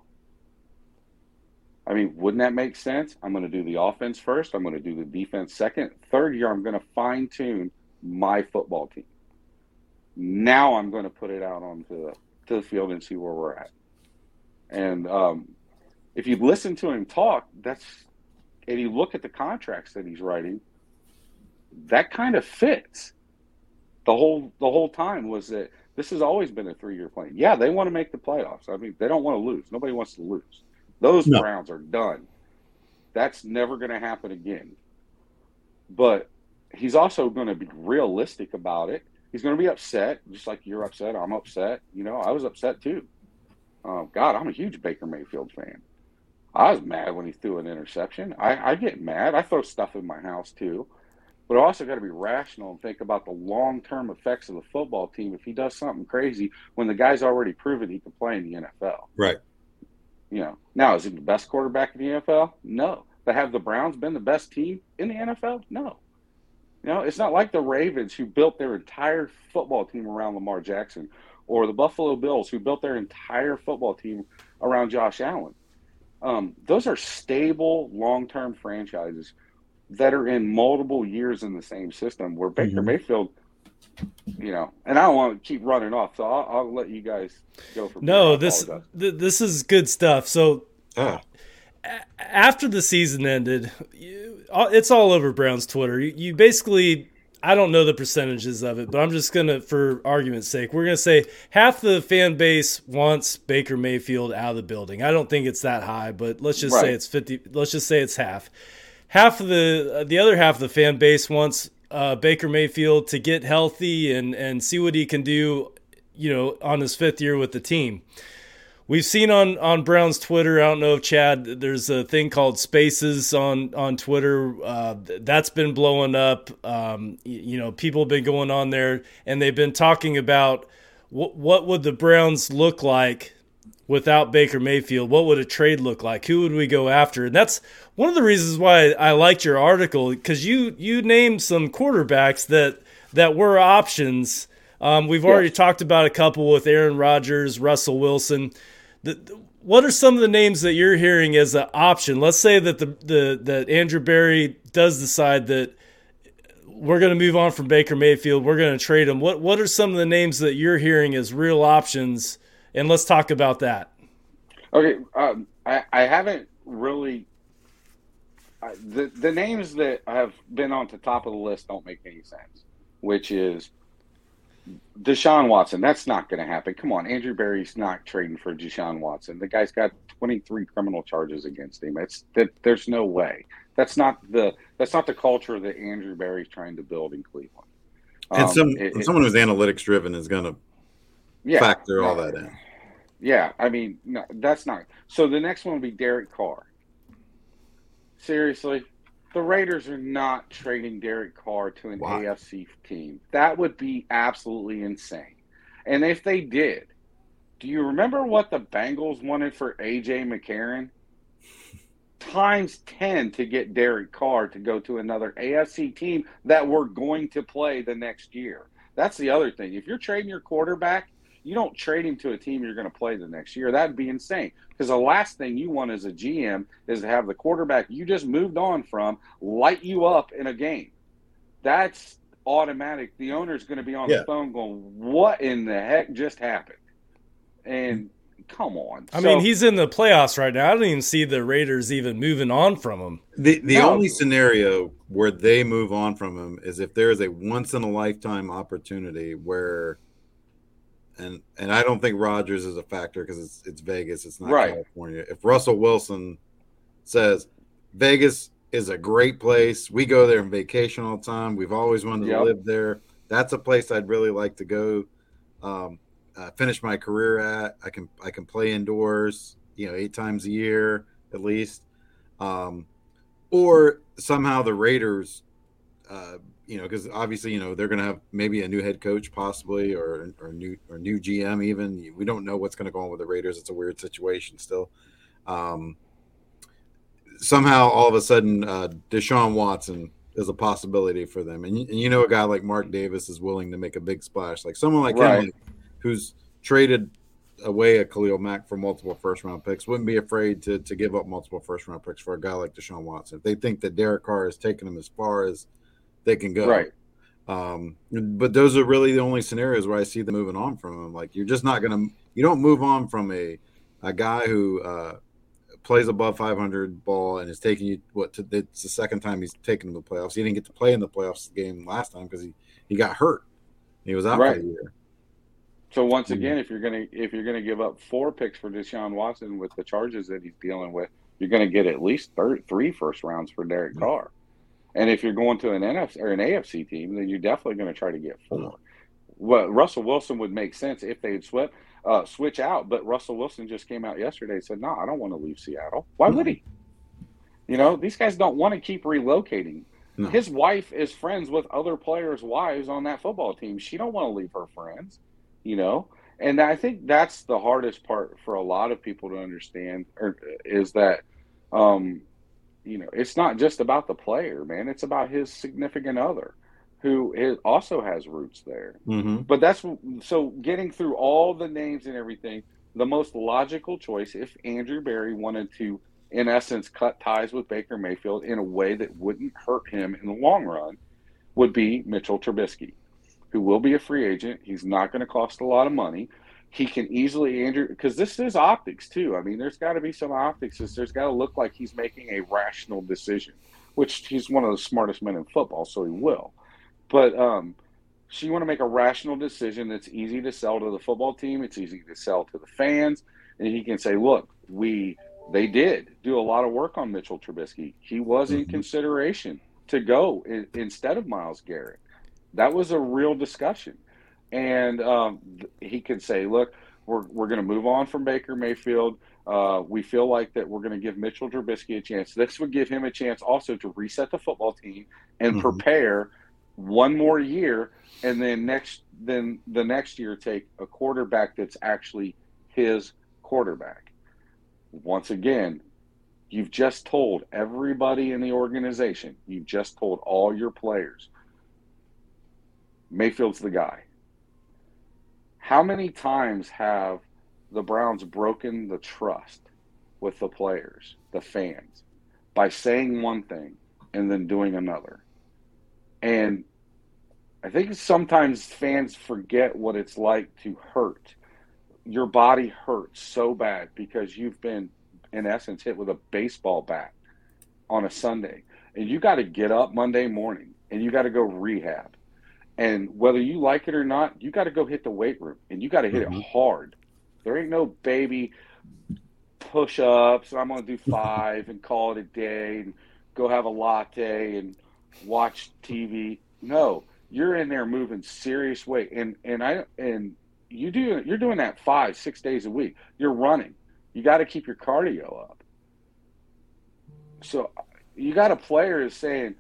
I mean, wouldn't that make sense? I'm going to do the offense first. I'm going to do the defense second. Third year, I'm going to fine tune my football team. Now I'm going to put it out onto the, to the field and see where we're at. And um, if you listen to him talk, that's and you look at the contracts that he's writing, that kind of fits. The whole the whole time was that this has always been a three year plan. Yeah, they want to make the playoffs. I mean, they don't want to lose. Nobody wants to lose. Those No. Browns are done. That's never going to happen again. But he's also going to be realistic about it. He's going to be upset, just like you're upset. I'm upset. You know, I was upset too. Oh God, I'm a huge Baker Mayfield fan. I was mad when he threw an interception. I, I get mad. I throw stuff in my house too. But I also got to be rational and think about the long term effects of the football team if he does something crazy when the guy's already proven he can play in the NFL. Right. You know, now is he the best quarterback in the NFL? No. But have the Browns been the best team in the NFL? No. You know, it's not like the Ravens who built their entire football team around Lamar Jackson or the Buffalo Bills who built their entire football team around Josh Allen. Um, those are stable, long term franchises that are in multiple years in the same system where Baker Mhm. Mayfield, you know, and I don't want to keep running off, so I'll, I'll let you guys go from No, this th- this is good stuff. So Ah, after the season ended, you, it's all over Brown's Twitter. You, you basically, I don't know the percentages of it, but I'm just gonna, for argument's sake, we're gonna say half the fan base wants Baker Mayfield out of the building. I don't think it's that high, but let's just say it's fifty. Let's just say it's half. Half of the the other half of the fan base wants uh, Baker Mayfield to get healthy and and see what he can do, you know, on his fifth year with the team. We've seen on on Brown's Twitter. I don't know if Chad. There's a thing called Spaces on on Twitter. Uh, that's been blowing up. Um, you know, people have been going on there and they've been talking about what what would the Browns look like without Baker Mayfield? What would a trade look like? Who would we go after? And that's one of the reasons why I liked your article because you you named some quarterbacks that that were options. Um, we've already talked about a couple with Aaron Rodgers, Russell Wilson. The, what are some of the names that you're hearing as an option? Let's say that the, the that Andrew Berry does decide that we're going to move on from Baker Mayfield. We're going to trade him. What what are some of the names that you're hearing as real options? And let's talk about that. Okay, um, I, I haven't really the the names that have been on the top of the list don't make any sense. Which is Deshaun Watson. That's not going to happen. Come on, Andrew Berry's not trading for Deshaun Watson. The guy's got 23 criminal charges against him. It's that there's no way. That's not the that's not the culture that Andrew Berry's trying to build in Cleveland. Um, and some it, someone who's analytics driven is going to yeah, factor all that in. Yeah, I mean, no, that's not. So the next one will be Derek Carr. Seriously, the Raiders are not trading Derek Carr to an Why? AFC team. That would be absolutely insane. And if they did, do you remember what the Bengals wanted for AJ McCarron? *laughs* Times 10 to get Derek Carr to go to another AFC team that we're going to play the next year. That's the other thing. If you're trading your quarterback, you don't trade him to a team you're going to play the next year. That'd be insane. Because the last thing you want as a GM is to have the quarterback you just moved on from light you up in a game. That's automatic. The owner's going to be on yeah. the phone going, "What in the heck just happened?" And come on. I so, mean, he's in the playoffs right now. I don't even see the Raiders even moving on from him. The the no. only scenario where they move on from him is if there is a once in a lifetime opportunity where and and I don't think Rodgers is a factor because it's it's Vegas, it's not right. California. If Russell Wilson says Vegas is a great place, we go there on vacation all the time. We've always wanted yep. to live there. That's a place I'd really like to go. Um, uh, finish my career at. I can I can play indoors, you know, eight times a year at least. Um, or somehow the Raiders uh, you know, because obviously, you know, they're going to have maybe a new head coach, possibly, or or new or new GM. Even we don't know what's going to go on with the Raiders. It's a weird situation still. Um, somehow, all of a sudden, uh, Deshaun Watson is a possibility for them, and you, and you know, a guy like Mark Davis is willing to make a big splash, like someone like right. him, who's traded away a Khalil Mack for multiple first round picks, wouldn't be afraid to to give up multiple first round picks for a guy like Deshaun Watson. If they think that Derek Carr has taken him as far as they can go. Right. Um, but those are really the only scenarios where I see them moving on from him. Like you're just not gonna, you don't move on from a a guy who uh, plays above 500 ball and is taking you what to, it's the second time he's taken the playoffs. He didn't get to play in the playoffs game last time because he he got hurt. He was out right. for the year. So once mm-hmm. again, if you're gonna if you're gonna give up four picks for Deshaun Watson with the charges that he's dealing with, you're gonna get at least third, three first rounds for Derek Carr. And if you're going to an NFC or an AFC team, then you're definitely going to try to get four. Well, Russell Wilson would make sense if they'd swept, uh, switch out, but Russell Wilson just came out yesterday and said, "No, I don't want to leave Seattle. Why would he? You know, these guys don't want to keep relocating. No. His wife is friends with other players' wives on that football team. She don't want to leave her friends. You know, and I think that's the hardest part for a lot of people to understand, or is that um, you know, it's not just about the player, man. It's about his significant other who is, also has roots there. Mm-hmm. But that's so getting through all the names and everything, the most logical choice, if Andrew Berry wanted to, in essence, cut ties with Baker Mayfield in a way that wouldn't hurt him in the long run, would be Mitchell Trubisky, who will be a free agent. He's not going to cost a lot of money he can easily Andrew because this is optics too. I mean, there's got to be some optics. There's got to look like he's making a rational decision, which he's one of the smartest men in football, so he will. But um, so you want to make a rational decision that's easy to sell to the football team. It's easy to sell to the fans, and he can say, "Look, we they did do a lot of work on Mitchell Trubisky. He was mm-hmm. in consideration to go in, instead of Myles Garrett. That was a real discussion." And um, he could say, "Look, we're we're going to move on from Baker Mayfield. Uh, we feel like that we're going to give Mitchell Trubisky a chance. This would give him a chance also to reset the football team and mm-hmm. prepare one more year, and then next then the next year take a quarterback that's actually his quarterback. Once again, you've just told everybody in the organization, you've just told all your players, Mayfield's the guy how many times have the Browns broken the trust with the players, the fans, by saying one thing and then doing another? And I think sometimes fans forget what it's like to hurt. Your body hurts so bad because you've been, in essence, hit with a baseball bat on a Sunday, and you got to get up Monday morning and you got to go rehab. And whether you like it or not, you got to go hit the weight room and you got to hit Mhm. it hard. There ain't no baby push ups. I'm going to do *laughs* five and call it a day and go have a latte and watch TV. No, you're in there moving serious weight. And, and I, and you do, you're doing that five, six days a week. You're running. You got to keep your cardio up. So you got a player is saying,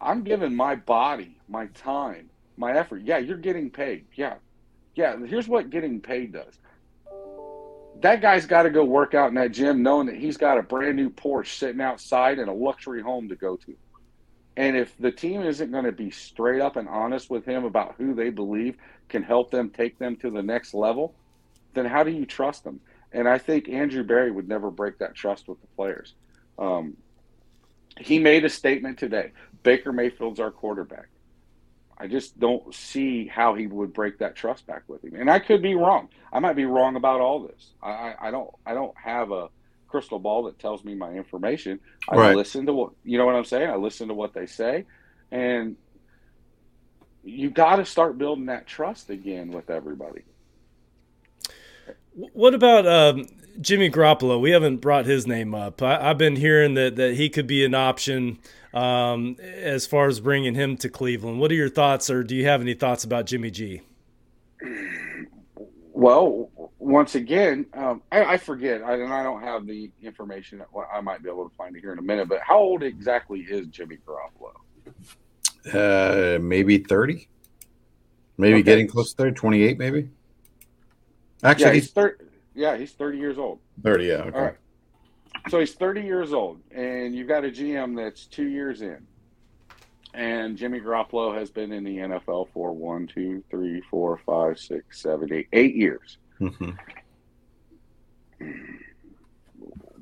I'm giving my body, my time, my effort. Yeah, you're getting paid. Yeah. Yeah. Here's what getting paid does. That guy's got to go work out in that gym knowing that he's got a brand new Porsche sitting outside and a luxury home to go to. And if the team isn't going to be straight up and honest with him about who they believe can help them take them to the next level, then how do you trust them? And I think Andrew Berry would never break that trust with the players. Um, he made a statement today Baker Mayfield's our quarterback. I just don't see how he would break that trust back with him. And I could be wrong. I might be wrong about all this. I, I, I don't I don't have a crystal ball that tells me my information. I Right. listen to what you know what I'm saying? I listen to what they say. And you gotta start building that trust again with everybody. What about um, Jimmy Garoppolo? We haven't brought his name up. I, I've been hearing that, that he could be an option um, as far as bringing him to Cleveland. What are your thoughts, or do you have any thoughts about Jimmy G? Well, once again, um, I, I forget, I, and I don't have the information. Well, I might be able to find it here in a minute. But how old exactly is Jimmy Garoppolo? Uh, maybe 30. Maybe Okay. getting close to 30, 28 maybe. Actually, yeah, he's he's thirty. Yeah, he's thirty years old. 30, yeah. Okay. All right. So he's 30 years old, and you've got a GM that's two years in. And Jimmy Garoppolo has been in the NFL for one, two, three, four, five, six, seven, eight, eight years. Mhm.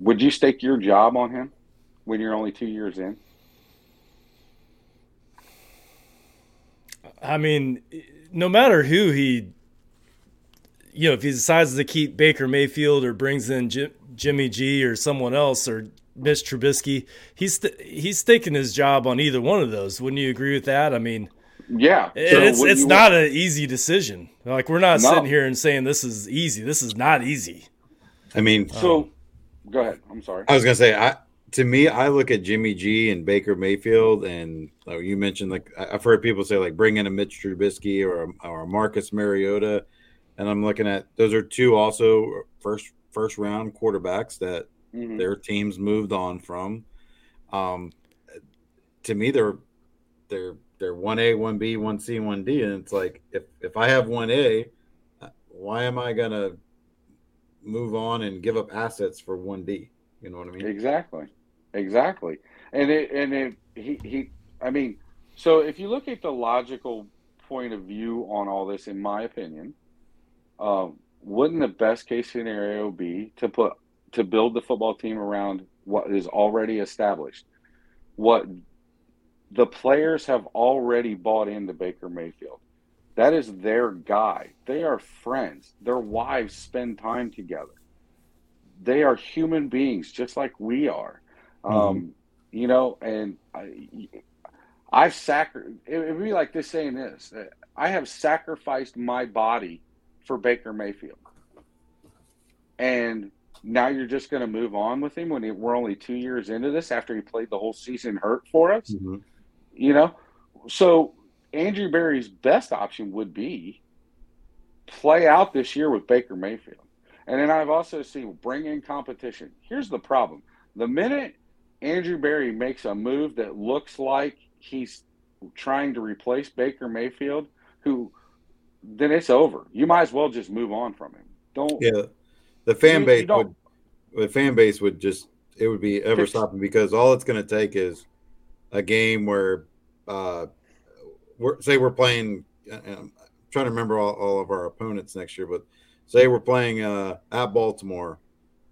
Would you stake your job on him when you're only two years in? I mean, no matter who he, you know, if he decides to keep Baker Mayfield or brings in Jim, Jimmy G or someone else or Mitch Trubisky, he's st- he's staking his job on either one of those. Wouldn't you agree with that? I mean, Yeah. So it's it's you- not an easy decision. Like we're not No. sitting here and saying this is easy. This is not easy. I mean, um, So, go ahead. I'm sorry. I was gonna say, I to me, I look at Jimmy G and Baker Mayfield, and like you mentioned, like I- I've heard people say, like bring in a Mitch Trubisky or a, or a Marcus Mariota, and I'm looking at those are two also first first round quarterbacks that Mhm. their teams moved on from. Um, to me, they're they're they're one A, one B, one C, one D, and it's like if if I have one A, why am I gonna move on and give up assets for one D? You know what I mean? Exactly, exactly. And it and it he he. I mean, so if you look at the logical point of view on all this, in my opinion, um, wouldn't the best case scenario be to put to build the football team around what is already established, what the players have already bought into Baker Mayfield. That is their guy. They are friends. Their wives spend time together. They are human beings just like we are. Um, you know, and I, I've sacri- it would be like this saying this I have sacrificed my body for Baker Mayfield. And now you're just going to move on with him when he, we're only two years into this after he played the whole season hurt for us? Mhm. You know, so Andrew Berry's best option would be play out this year with Baker Mayfield. And then I've also seen bring in competition. Here's the problem the minute Andrew Berry makes a move that looks like he's trying to replace Baker Mayfield, who then it's over. You might as well just move on from him. Don't Yeah, the fan You- base you would, the fan base would just it would be ever stopping because all it's going to take is a game where, uh, we're say we're playing. uh, I'm trying to remember all, all of our opponents next year, but say we're playing uh, at Baltimore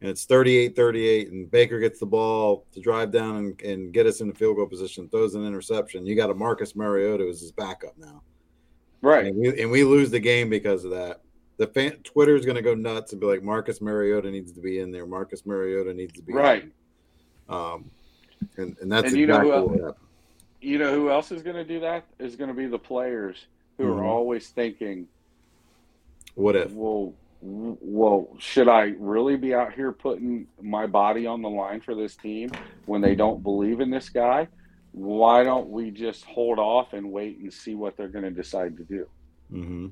and it's 38-38 and Baker gets the ball to drive down and, and get us in the field goal position, throws an interception. You got a Marcus Mariota as his backup now. Right. And we, and we lose the game because of that. The fan Twitter is going to go nuts and be like, Marcus Mariota needs to be in there. Marcus Mariota needs to be in Right. there. Um, And, and that's And you know exactly who what else- happened. You know who else is going to do that? Is going to be the players who Mhm. are always thinking, What if? well, well, should I really be out here putting my body on the line for this team when they don't believe in this guy? Why don't we just hold off and wait and see what they're going to decide to do? hmm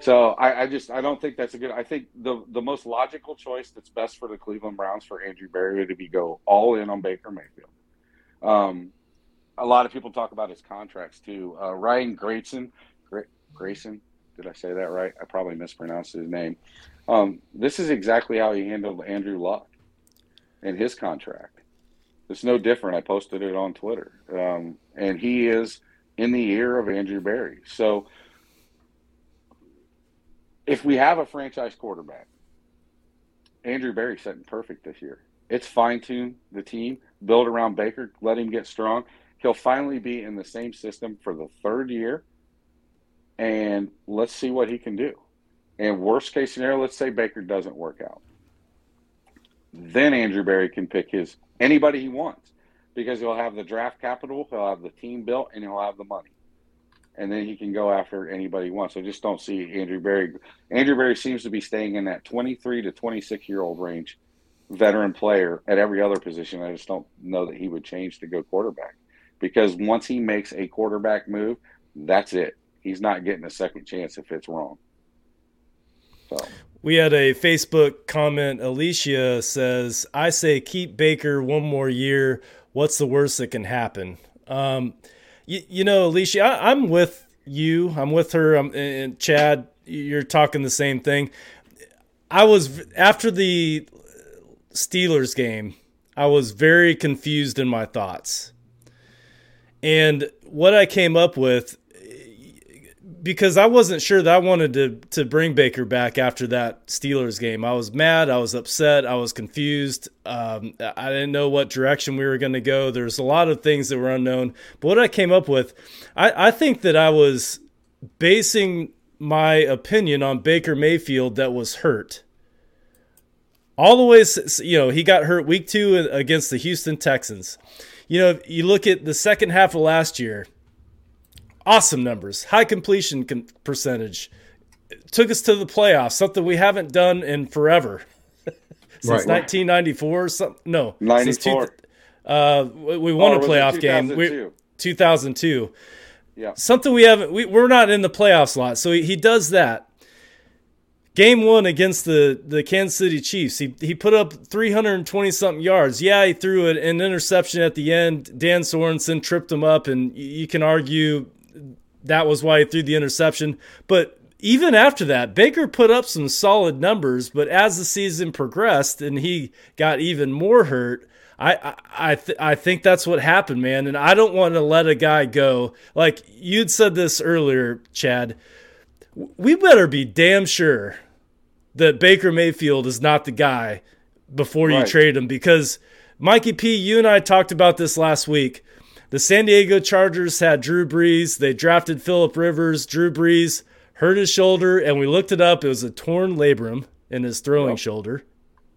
So I, I just I don't think that's a good. I think the the most logical choice that's best for the Cleveland Browns for Andrew Berry to be go all in on Baker Mayfield. Um, a lot of people talk about his contracts too. Uh, Ryan Grayson, Gra- Grayson, did I say that right? I probably mispronounced his name. Um, this is exactly how he handled Andrew Luck and his contract. It's no different. I posted it on Twitter, um, and he is in the ear of Andrew Berry. So if we have a franchise quarterback, Andrew Berry's setting perfect this year. It's fine tune the team, build around Baker, let him get strong. He'll finally be in the same system for the third year, and let's see what he can do. And worst case scenario, let's say Baker doesn't work out. Then Andrew Berry can pick his anybody he wants because he'll have the draft capital, he'll have the team built, and he'll have the money and then he can go after anybody he wants. I just don't see Andrew Berry. Andrew Berry seems to be staying in that 23 to 26 year old range, veteran player at every other position. I just don't know that he would change to go quarterback because once he makes a quarterback move, that's it. He's not getting a second chance if it's wrong. So We had a Facebook comment. Alicia says, I say keep Baker one more year. What's the worst that can happen? Um, you, you know, Alicia, I, I'm with you. I'm with her. I'm, and Chad, you're talking the same thing. I was, after the Steelers game, I was very confused in my thoughts. And what I came up with because I wasn't sure that I wanted to to bring Baker back after that Steelers game. I was mad, I was upset, I was confused. Um, I didn't know what direction we were going to go. There's a lot of things that were unknown. But what I came up with, I, I think that I was basing my opinion on Baker Mayfield that was hurt. All the way, you know, he got hurt week two against the Houston Texans. You know, you look at the second half of last year awesome numbers, high completion com- percentage. Took us to the playoffs, something we haven't done in forever. *laughs* since Right. 1994 something no since two- 94. uh we we won Or a was it playoff game we, 2002? 2002 Yeah. something we haven't we, we're not in the playoff slot so he, he does that game one against the the kansas city chiefs he, he put up 320 something yards yeah he threw an, an interception at the end dan sorensen tripped him up and y- you can argue that was why he threw the interception but even after that, Baker put up some solid numbers, but as the season progressed and he got even more hurt, I I I, th- I think that's what happened, man. And I don't want to let a guy go. Like you'd said this earlier, Chad. We better be damn sure that Baker Mayfield is not the guy before you trade him because Mikey P, you and I talked about this last week. The San Diego Chargers had Drew Brees. They drafted Philip Rivers. Drew Brees hurt his shoulder, and we looked it up. It was a torn labrum in his throwing shoulder.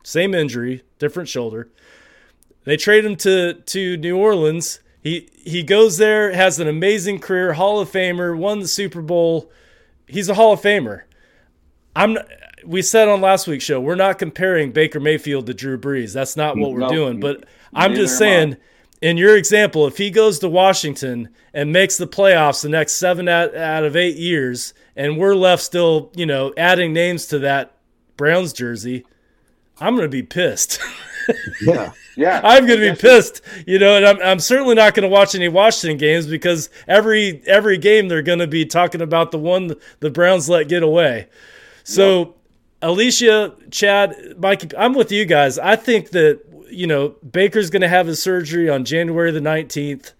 Same injury, different shoulder. They trade him to to New Orleans. He he goes there, has an amazing career, Hall of Famer, won the Super Bowl. He's a Hall of Famer. I'm we said on last week's show, we're not comparing Baker Mayfield to Drew Brees. That's not what we're No, doing. But I'm just saying, in your example, if he goes to Washington and makes the playoffs the next seven out, out of eight years, and we're left still, you know, adding names to that Browns jersey, I'm going to be pissed. *laughs* Yeah. Yeah. I'm going to be pissed, you know, and I'm, I'm certainly not going to watch any Washington games because every every game they're going to be talking about the one the Browns let get away. So, Alicia, Chad, Mike, I'm with you guys. I think that you know Baker's going to have his surgery on January the 19th.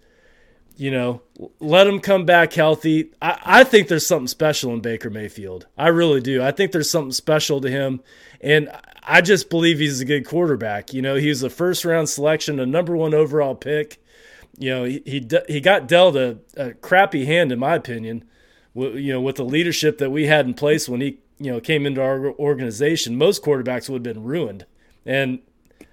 You know, let him come back healthy. I, I think there's something special in Baker Mayfield. I really do. I think there's something special to him, and I just believe he's a good quarterback. You know, he was a first round selection, a number one overall pick. You know, he he, he got dealt a, a crappy hand, in my opinion. You know, with the leadership that we had in place when he you know came into our organization, most quarterbacks would have been ruined. And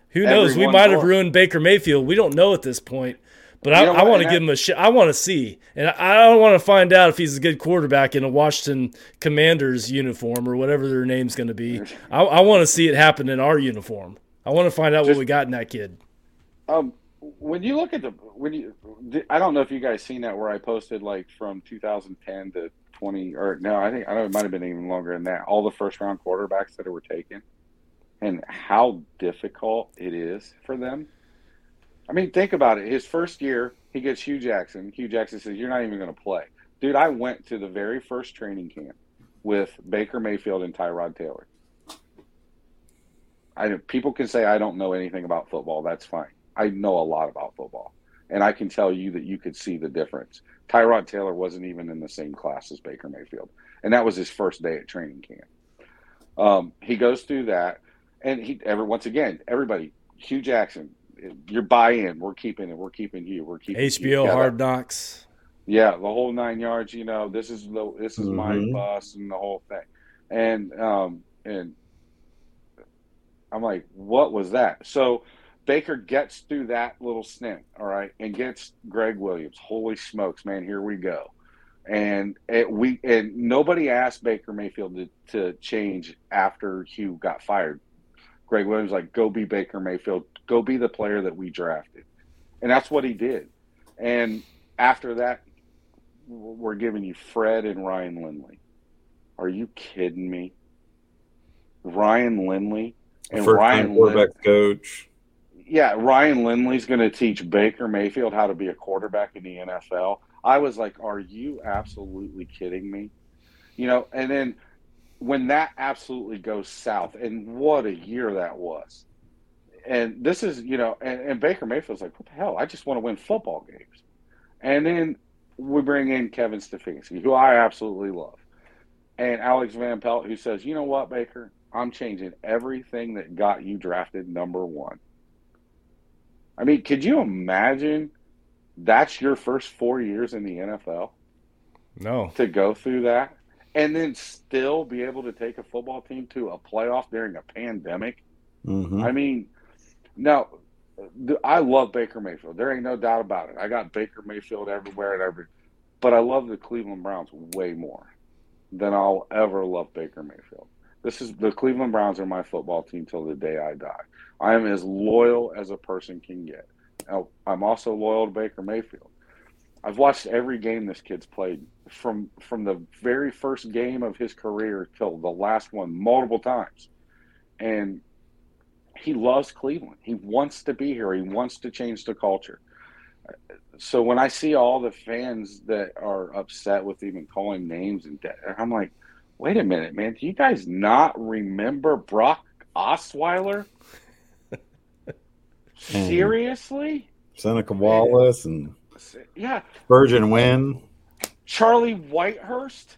Who knows? We might have ruined Baker Mayfield. We don't know at this point. But I, I want to give him a shot. I want to see, and I, don't want to find out if he's a good quarterback in a Washington Commanders uniform or whatever their name's going to be. I, I want to see it happen in our uniform. I want to find out what we got in that kid. Um, when you look at the when you, I don't know if you guys seen that where I posted like from 2010 to 20 or no, I think I know it might have been even longer than that. All the first round quarterbacks that were taken, and how difficult it is for them. I mean, think about it. His first year, he gets Hue Jackson. Hue Jackson says, "You're not even going to play, dude." I went to the very first training camp with Baker Mayfield and Tyrod Taylor. I know people can say I don't know anything about football. That's fine. I know a lot about football, and I can tell you that you could see the difference. Tyrod Taylor wasn't even in the same class as Baker Mayfield, and that was his first day at training camp. Um, he goes through that, and he ever once again everybody Hue Jackson, your buy-in. We're keeping it. We're keeping you. We're keeping. HBO Yeah, Hard Knocks. yeah, the whole nine yards. You know, this is the this is my Mhm. bus and the whole thing, and um and I'm like, what was that? So Baker gets through that little stint, all right, and gets Gregg Williams. Holy smokes, man! Here we go. And it, we and nobody asked Baker Mayfield to, to change after Hugh got fired. Gregg Williams like, go be Baker Mayfield, go be the player that we drafted, and that's what he did. And after that, we're giving you Fred and Ryan Lindley. Are you kidding me? Ryan Lindley and First Ryan quarterback Lin- coach. yeah, Ryan Lindley's going to teach Baker Mayfield how to be a quarterback in the NFL. I was like, are you absolutely kidding me? You know, and then when that absolutely goes south, and what a year that was. And this is, you know, and, and Baker Mayfield's like, what the hell? I just want to win football games. And then we bring in Kevin Stefanski, who I absolutely love, and Alex Van Pelt, who says, you know what, Baker, I'm changing everything that got you drafted number one. I mean, could you imagine that's your first four years in the NFL No. to go through that and then still be able to take a football team to a playoff during a pandemic? Mhm. I mean, now I love Baker Mayfield. There ain't no doubt about it. I got Baker Mayfield everywhere and every, but I love the Cleveland Browns way more than I'll ever love Baker Mayfield. This is the Cleveland Browns are my football team till the day I die. I am as loyal as a person can get. Now, I'm also loyal to Baker Mayfield. I've watched every game this kid's played from from the very first game of his career till the last one multiple times. And he loves Cleveland. He wants to be here. He wants to change the culture. So when I see all the fans that are upset with even calling names and de- I'm like, wait a minute, man. Do you guys not remember Brock Osweiler? *laughs* Seriously? Seneca Wallace and Yeah. Virgin Win. Charlie Whitehurst?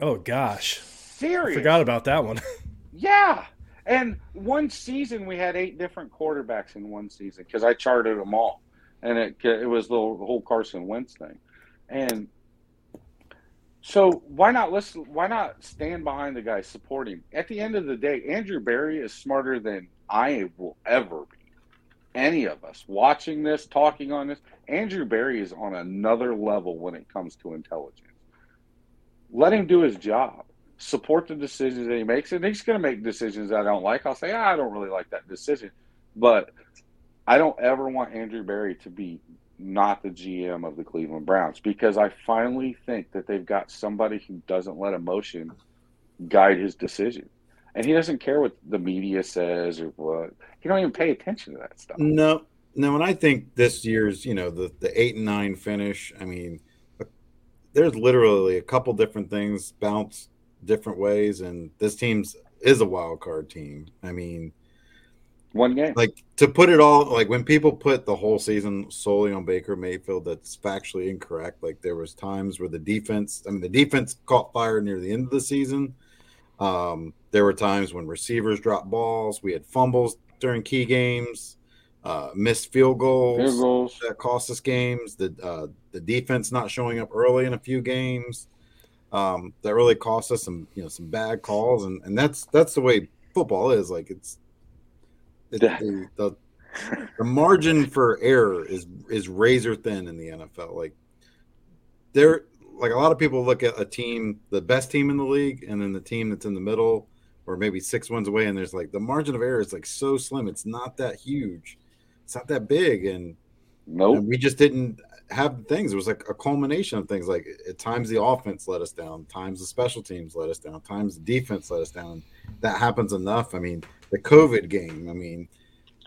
Oh gosh. Serious? Forgot about that one. *laughs* Yeah. And one season we had eight different quarterbacks in one season because I charted them all, and it it was the whole Carson Wentz thing, and so why not listen? Why not stand behind the guy, support him? At the end of the day, Andrew Berry is smarter than I will ever be. Any of us watching this, talking on this, Andrew Berry is on another level when it comes to intelligence. Let him do his job. Support the decisions that he makes, and he's going to make decisions I don't like. I'll say, ah, I don't really like that decision, but I don't ever want Andrew Berry to be not the GM of the Cleveland Browns because I finally think that they've got somebody who doesn't let emotion guide his decision, and he doesn't care what the media says or what. He don't even pay attention to that stuff. No, no, and I think this year's, you know, the the eight and nine finish. I mean, there's literally a couple different things bounce different ways, and this team's is a wild card team. I mean, One game, like to put it all like when people put the whole season solely on Baker Mayfield, that's factually incorrect. Like there was times where the defense, I mean, the defense caught fire near the end of the season. Um, there were times when receivers dropped balls. We had fumbles during key games, uh, missed field goals field goals. that cost us games. The uh, the defense not showing up early in a few games um, that really cost us some you know some bad calls, and and that's that's the way football is. Like it's the, the, the, the margin for error is is razor thin in the NFL. Like there, like a lot of people look at a team, the best team in the league, and then the team that's in the middle, or maybe six wins away, and there's like the margin of error is like so slim. It's not that huge. It's not that big, and nope. We just didn't have things. It was like a culmination of things. Like at times the offense let us down, times the special teams let us down, times the defense let us down. That happens enough. I mean, the COVID game. I mean,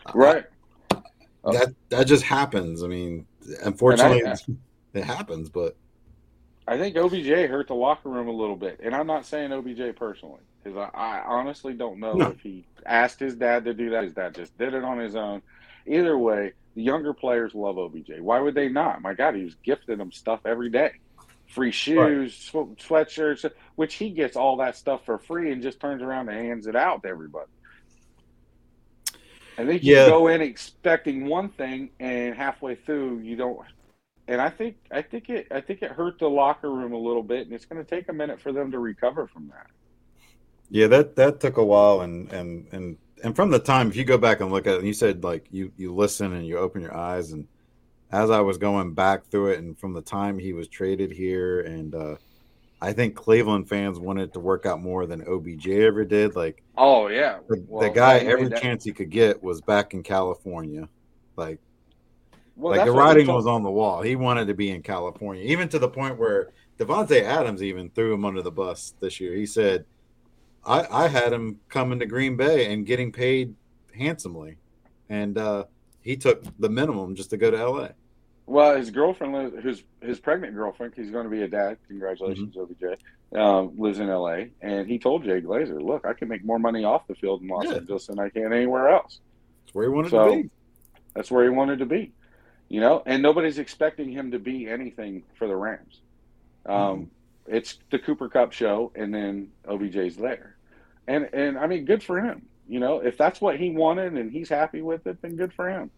uh, right. I, that that just happens. I mean, unfortunately, I, it happens. But I think OBJ hurt the locker room a little bit, and I'm not saying OBJ personally because I, I, honestly don't know no. if he asked his dad to do that. His dad just did it on his own. Either way, the younger players love OBJ. Why would they not? My God, he was gifting them stuff every day. Free shoes, right. sweatshirts, which he gets all that stuff for free and just turns around and hands it out to everybody. I think you yeah. go in expecting one thing, and halfway through you don't. And I think I think it I think it hurt the locker room a little bit, and it's going to take a minute for them to recover from that. Yeah, that that took a while, and and and and from the time if you go back and look at it, and you said like you you listen and you open your eyes, and as I was going back through it, and from the time he was traded here, and uh, I think Cleveland fans wanted to work out more than OBJ ever did. Like, oh yeah, the, well, the guy every that... chance he could get was back in California. Like, well, like the writing was on the wall. He wanted to be in California, even to the point where Davante Adams even threw him under the bus this year. He said I, I had him coming to Green Bay and getting paid handsomely, and uh, he took the minimum just to go to L.A. Well, his girlfriend, his his pregnant girlfriend, he's going to be a dad. Congratulations, mm-hmm. OBJ. Um, lives in L.A. and he told Jay Glazer, "Look, I can make more money off the field in Los yeah. Angeles than I can anywhere else." That's where he wanted so, to be. That's where he wanted to be, you know. And nobody's expecting him to be anything for the Rams. Um, mm-hmm. It's the Cooper Kupp show, and then OBJ's there and and I mean, good for him. You know, if that's what he wanted and he's happy with it, then good for him.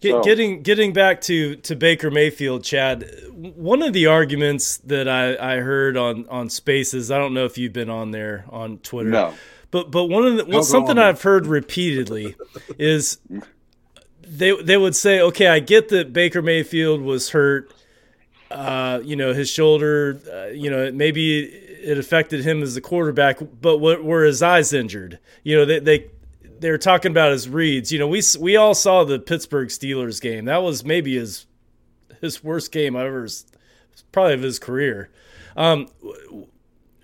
Get, so. Getting getting back to to Baker Mayfield, Chad. One of the arguments that I, I heard on on Spaces, I don't know if you've been on there on Twitter. No. But but one of the well, something I've heard repeatedly is *laughs* they they would say, okay, I get that Baker Mayfield was hurt. Uh, you know, his shoulder. Uh, you know, maybe it affected him as a quarterback, but what were his eyes injured? You know, they they they were talking about his reads. You know, we we all saw the Pittsburgh Steelers game. That was maybe his his worst game ever, probably of his career. Um,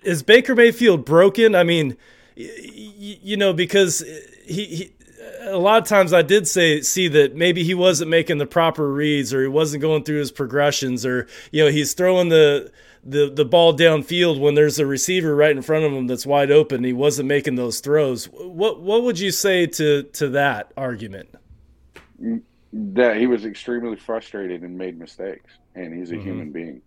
is Baker Mayfield broken? I mean, you know, because he, he a lot of times I did say see that maybe he wasn't making the proper reads or he wasn't going through his progressions or you know he's throwing the the the ball downfield when there's a receiver right in front of him that's wide open. He wasn't making those throws. What what would you say to to that argument? That he was extremely frustrated and made mistakes, and he's a mm-hmm. human being.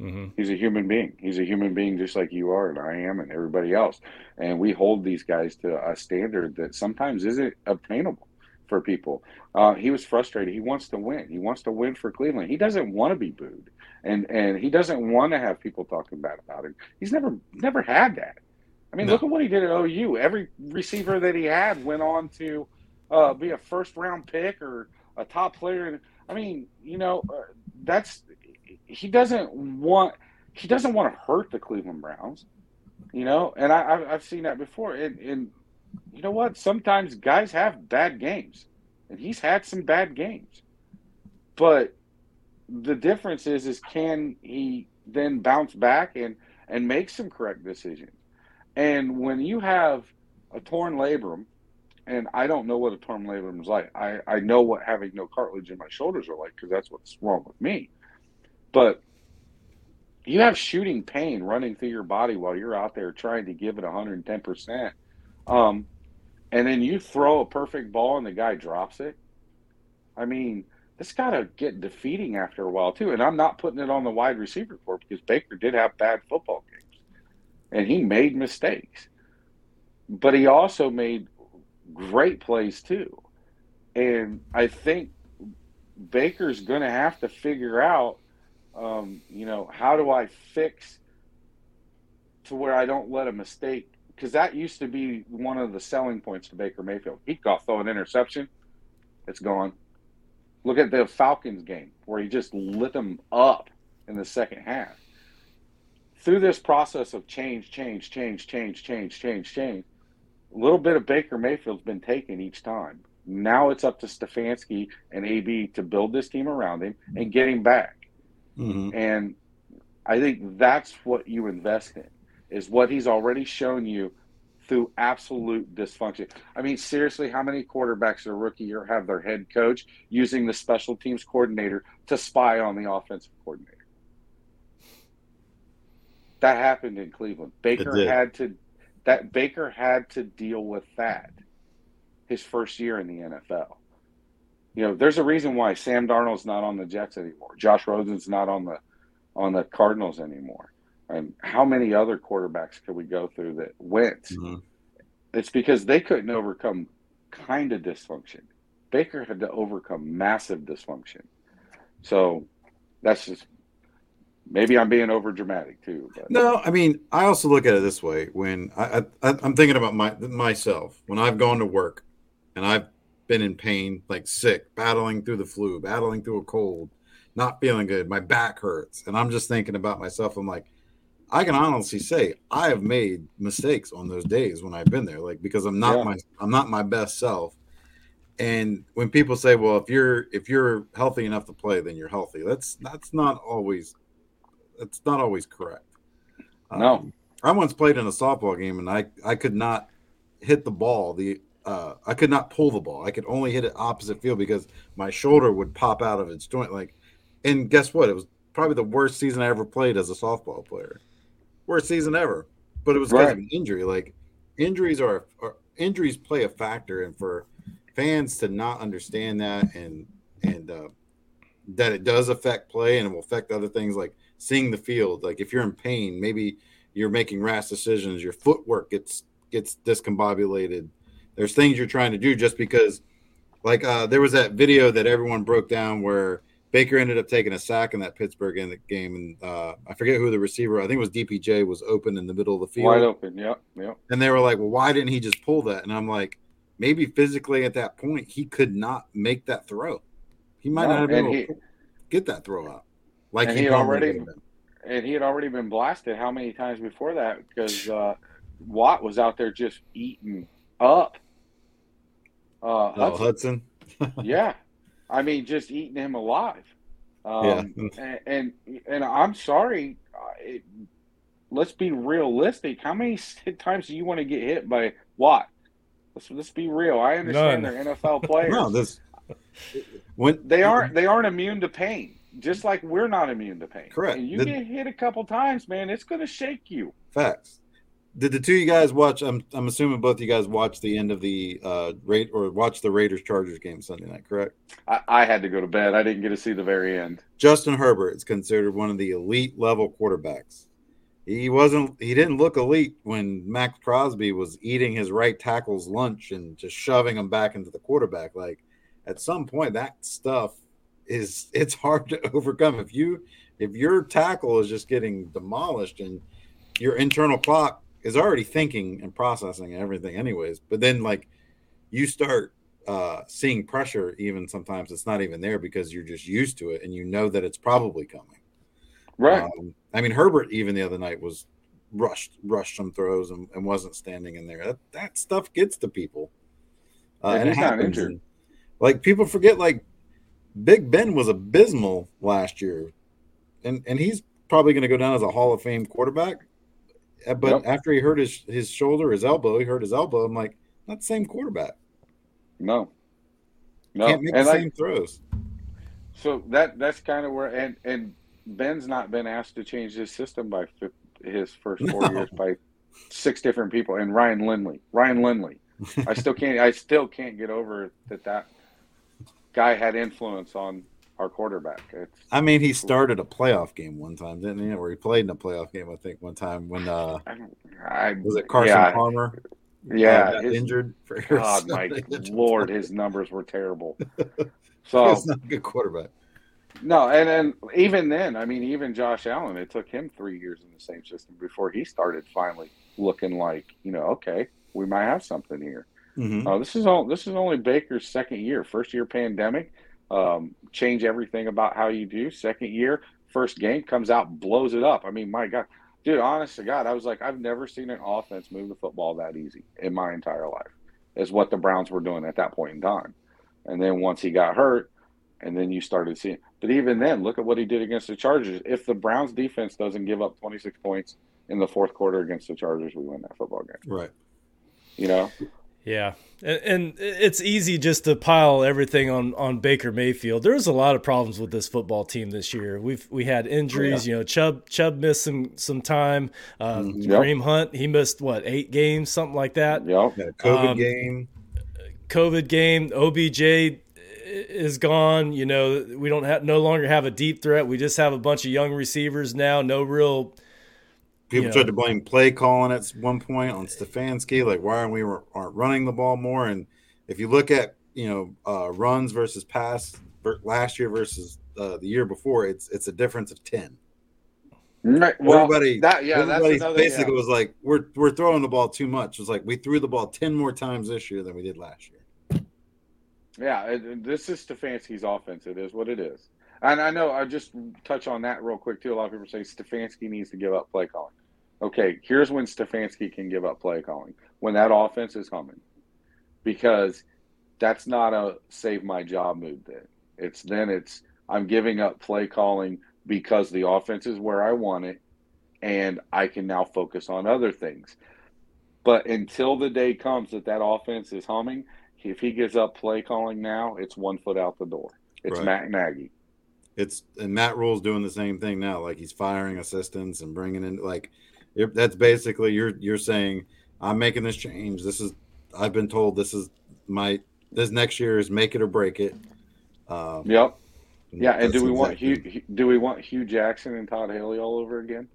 Mm-hmm. He's a human being. He's a human being just like you are, and I am, and everybody else. And we hold these guys to a standard that sometimes isn't obtainable for people. Uh, he was frustrated. He wants to win. He wants to win for Cleveland. He doesn't want to be booed and and he doesn't want to have people talking bad about him. He's never never had that. I mean, no. look at what he did at OU. Every receiver that he had went on to uh, be a first round pick or a top player. I mean, you know, uh, that's he doesn't want he doesn't want to hurt the Cleveland Browns. You know, and I, I've seen that before. And, and you know what? Sometimes guys have bad games, and he's had some bad games. But the difference is is can he then bounce back and and make some correct decisions and when you have a torn labrum and i don't know what a torn labrum is like i i know what having no cartilage in my shoulders are like because that's what's wrong with me but you have shooting pain running through your body while you're out there trying to give it 110% um, and then you throw a perfect ball and the guy drops it i mean this got to get defeating after a while too. And I'm not putting it on the wide receiver corps because Baker did have bad football games, and he made mistakes, but he also made great plays too. And I think Baker's going to have to figure out, um, you know, how do I fix to where I don't let a mistake because that used to be one of the selling points to Baker Mayfield. He got throw an interception, it's gone. Look at the Falcons game where he just lit them up in the second half. Through this process of change, change, change, change, change, change, change, a little bit of Baker Mayfield's been taken each time. Now it's up to Stefanski and AB to build this team around him and get him back. Mhm. And I think that's what you invest in, is what he's already shown you through absolute dysfunction. I mean, seriously, how many quarterbacks in a rookie year have their head coach using the special teams coordinator to spy on the offensive coordinator? That happened in Cleveland. Baker had to that Baker had to deal with that his first year in the NFL. You know, there's a reason why Sam Darnold's not on the Jets anymore. Josh Rosen's not on the on the Cardinals anymore. And how many other quarterbacks could we go through that went? Mhm. It's because they couldn't overcome kind of dysfunction. Baker had to overcome massive dysfunction. So that's just maybe I'm being over dramatic too. But No, I mean, I also look at it this way: when I, I I'm thinking about my myself when I've gone to work and I've been in pain, like sick, battling through the flu, battling through a cold, not feeling good, my back hurts, and I'm just thinking about myself. I'm like, I can honestly say I have made mistakes on those days when I've been there, like because I'm not Yeah. my I'm not my best self. And when people say, "Well, if you're if you're healthy enough to play, then you're healthy," that's that's not always that's not always correct. No. Um, I once played in a softball game and I I could not hit the ball. The uh, I could not pull the ball. I could only hit it opposite field because my shoulder would pop out of its joint. Like, and guess what? It was probably the worst season I ever played as a softball player. Worst season ever. But it was because of an injury. Like, injuries are, are injuries play a factor, and for fans to not understand that and and uh, that it does affect play and it will affect other things like seeing the field. Like if you're in pain, maybe you're making rash decisions. Your footwork gets gets discombobulated. There's things you're trying to do just because, like uh, there was that video that everyone broke down where Baker ended up taking a sack in that Pittsburgh in the game, and uh, I forget who the receiver. I think it was DPJ was open in the middle of the field, wide open. Yep. Yep. and they were like, "Well, why didn't he just pull that?" And I'm like, maybe physically at that point he could not make that throw. He might No, not have been able he- to get that throw out. Like he already- and he had already been blasted how many times before that because uh, Watt was out there just eating up. Uh, Oh, Hudson. Hudson. *laughs* yeah, I mean, just eating him alive. Um, *laughs* and, and and I'm sorry. uh, It, let's be realistic. How many *laughs* times do you want to get hit by Watt? Let's let's be real. I understand None. they're NFL players. No, this when they aren't they aren't immune to pain, just like we're not immune to pain. Correct. And you The- get hit a couple times, man, it's going to shake you. facts. Did the two of you guys watch? I'm I'm assuming both of you guys watched the end of the uh rate or watched the Raiders Chargers game Sunday night, correct? I, I had to go to bed. I didn't get to see the very end. Justin Herbert is considered one of the elite level quarterbacks. He wasn't he didn't look elite when Maxx Crosby was eating his right tackle's lunch and just shoving him back into the quarterback. Like at some point that stuff is it's hard to *laughs* overcome. If you if your tackle is just getting demolished and your internal clock is already thinking and processing everything anyways, but then like you start uh, seeing pressure even sometimes it's not even there because you're just used to it and you know that it's probably coming. Right. Um, I mean, Herbert even the other night was rushed, rushed some throws and, and wasn't standing in there. That, that stuff gets to people. Uh, And and it he's not happens. injured. And, like people forget, like Big Ben was abysmal last year, and and he's probably going to go down as a Hall of Fame quarterback. Uh, But Yep. after he hurt his his shoulder, his elbow, he hurt his elbow. I'm like, not the same quarterback. no. No. Can't make And the like, same throws. so that that's kind of where and and Ben's not been asked to change his system by fif- his first four No. years by six different people and Ryan Lindley. Ryan Lindley. I still can't I still can't get over that that guy had influence on our quarterback. It's I mean, he started a playoff game one time, didn't he? Or he played in a playoff game, I think, one time when uh I, was it Carson yeah, Palmer? Yeah, uh, his- injured for God, my *laughs* lord, his numbers were terrible. *laughs* So was not a good quarterback. No, and then even then, I mean, even Josh Allen, it took him three years in the same system before he started finally looking like, you know, okay, we might have something here. Mm-hmm. Uh, this is all. This is only Baker's second year. First year pandemic, um, change everything about how you do. Second year, first game comes out, blows it up. I mean, my God, dude, honest to God, I was like, I've never seen an offense move the football that easy in my entire life. Is what the Browns were doing at that point in time. And then once he got hurt, and then you started seeing. But even then, look at what he did against the Chargers. If the Browns defense doesn't give up 26 points in the fourth quarter against the Chargers, we win that football game. Right. You know. Yeah, and, and it's easy just to pile everything on on Baker Mayfield. There's a lot of problems with this football team this year. We've we had injuries. Yeah. You know, Chubb Chubb missed some some time. Uh, Mhm. Yep. Kareem Hunt he missed what eight games, something like that. Yeah, COVID Um, game. COVID game. OBJ is gone. You know, we don't have no longer have a deep threat. We just have a bunch of young receivers now. No real. People you tried to blame play calling at one point on Stefanski. Like, why aren't we aren't running the ball more? And if you look at you know uh, runs versus pass last year versus uh, the year before, it's it's a difference of ten. Right. Well, everybody, that yeah, that's everybody another. basically yeah. was like, we're we're throwing the ball too much. It's like we threw the ball ten more times this year than we did last year. Yeah, it, it- this is Stefanski's offense. It is what it is. And I know I just touch on that real quick too. A lot of people say Stefanski needs to give up play calling. Okay, here's when Stefanski can give up play calling when that offense is humming, because that's not a save my job move. Then it's then it's I'm giving up play calling because the offense is where I want it, and I can now focus on other things. But until the day comes that that offense is humming, if he gives up play calling now, it's one foot out the door. It's Right. Matt Nagy. It's and Matt Rhule's doing the same thing now. Like he's firing assistants and bringing in like that's basically you're you're saying I'm making this change. This is I've been told this is my this next year is make it or break it. Um, Yep. Yeah, and do we want Hue? Do we want Hue Jackson and Todd Haley all over again?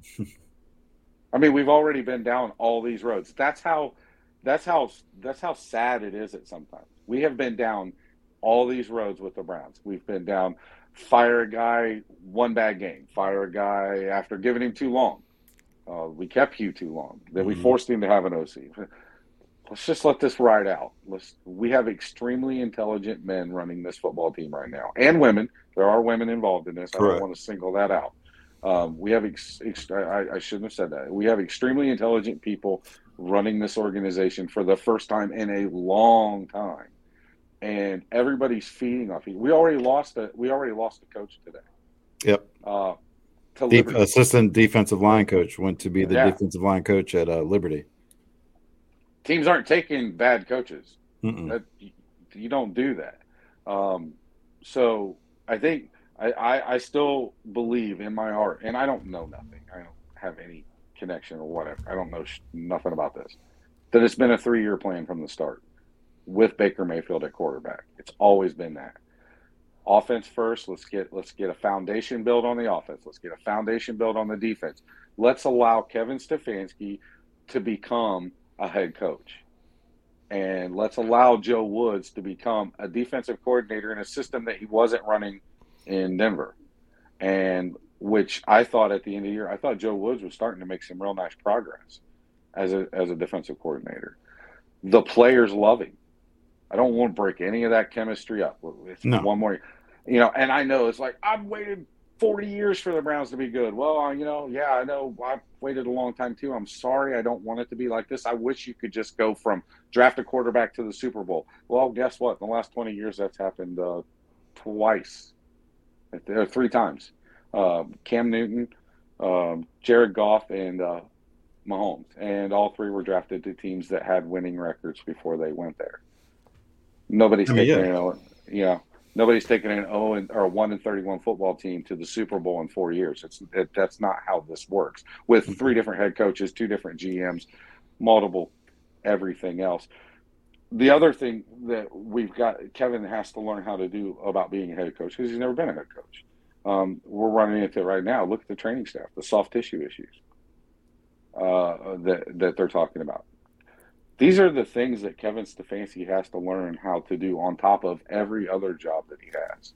*laughs* I mean, we've already been down all these roads. That's how. That's how. That's how sad it is. At sometimes we have been down all these roads with the Browns. We've been down. Fire a guy, one bad game. Fire a guy after giving him too long. Uh, we kept Hue too long. Then we Mhm. forced him to have an OC. Let's just let this ride out. Let's. We have extremely intelligent men running this football team right now, and women. There are women involved in this. I don't want to single that out. Um, we have. Ex, ex, I, I shouldn't have said that. We have extremely intelligent people running this organization for the first time in a long time, and everybody's feeding off. We already lost a. We already lost a coach today. Yep. Uh, to Liberty. assistant defensive line coach went to be the Yeah. defensive line coach at uh, Liberty. Teams aren't taking bad coaches. That you don't do that. Um, so I think I, I, I still believe in my heart, and I don't know nothing. I don't have any connection or whatever. I don't know sh- nothing about this. That it's been a three-year plan from the start with Baker Mayfield at quarterback. It's always been that. Offense first. Let's get let's get a foundation built on the offense. Let's get a foundation built on the defense. Let's allow Kevin Stefanski to become a head coach and let's allow Joe Woods to become a defensive coordinator in a system that he wasn't running in Denver. And which I thought at the end of the year, I thought Joe Woods was starting to make some real nice progress as a as a defensive coordinator. The players love him. I don't want to break any of that chemistry up. It's No. one more, you know. And I know it's like I've waited forty years for the Browns to be good. Well, you know, yeah, I know I've waited a long time too. I'm sorry, I don't want it to be like this. I wish you could just go from draft a quarterback to the Super Bowl. Well, guess what? In the last 20 years, that's happened uh, twice, or three times. Um, Cam Newton, um, Jared Goff, and uh, Mahomes, and all three were drafted to teams that had winning records before they went there. Nobody's I mean, taking yeah. an, you know, nobody's taking an 0 and, or a 1 and 31 football team to the Super Bowl in four years. It's it, that's not how this works. With three different head coaches, two different GMs, multiple everything else. The other thing that we've got, Kevin has to learn how to do about being a head coach because he's never been a head coach. Um, we're running into it right now. Look at the training staff, the soft tissue issues uh, that that they're talking about. These are the things that Kevin Stefanski has to learn how to do on top of every other job that he has.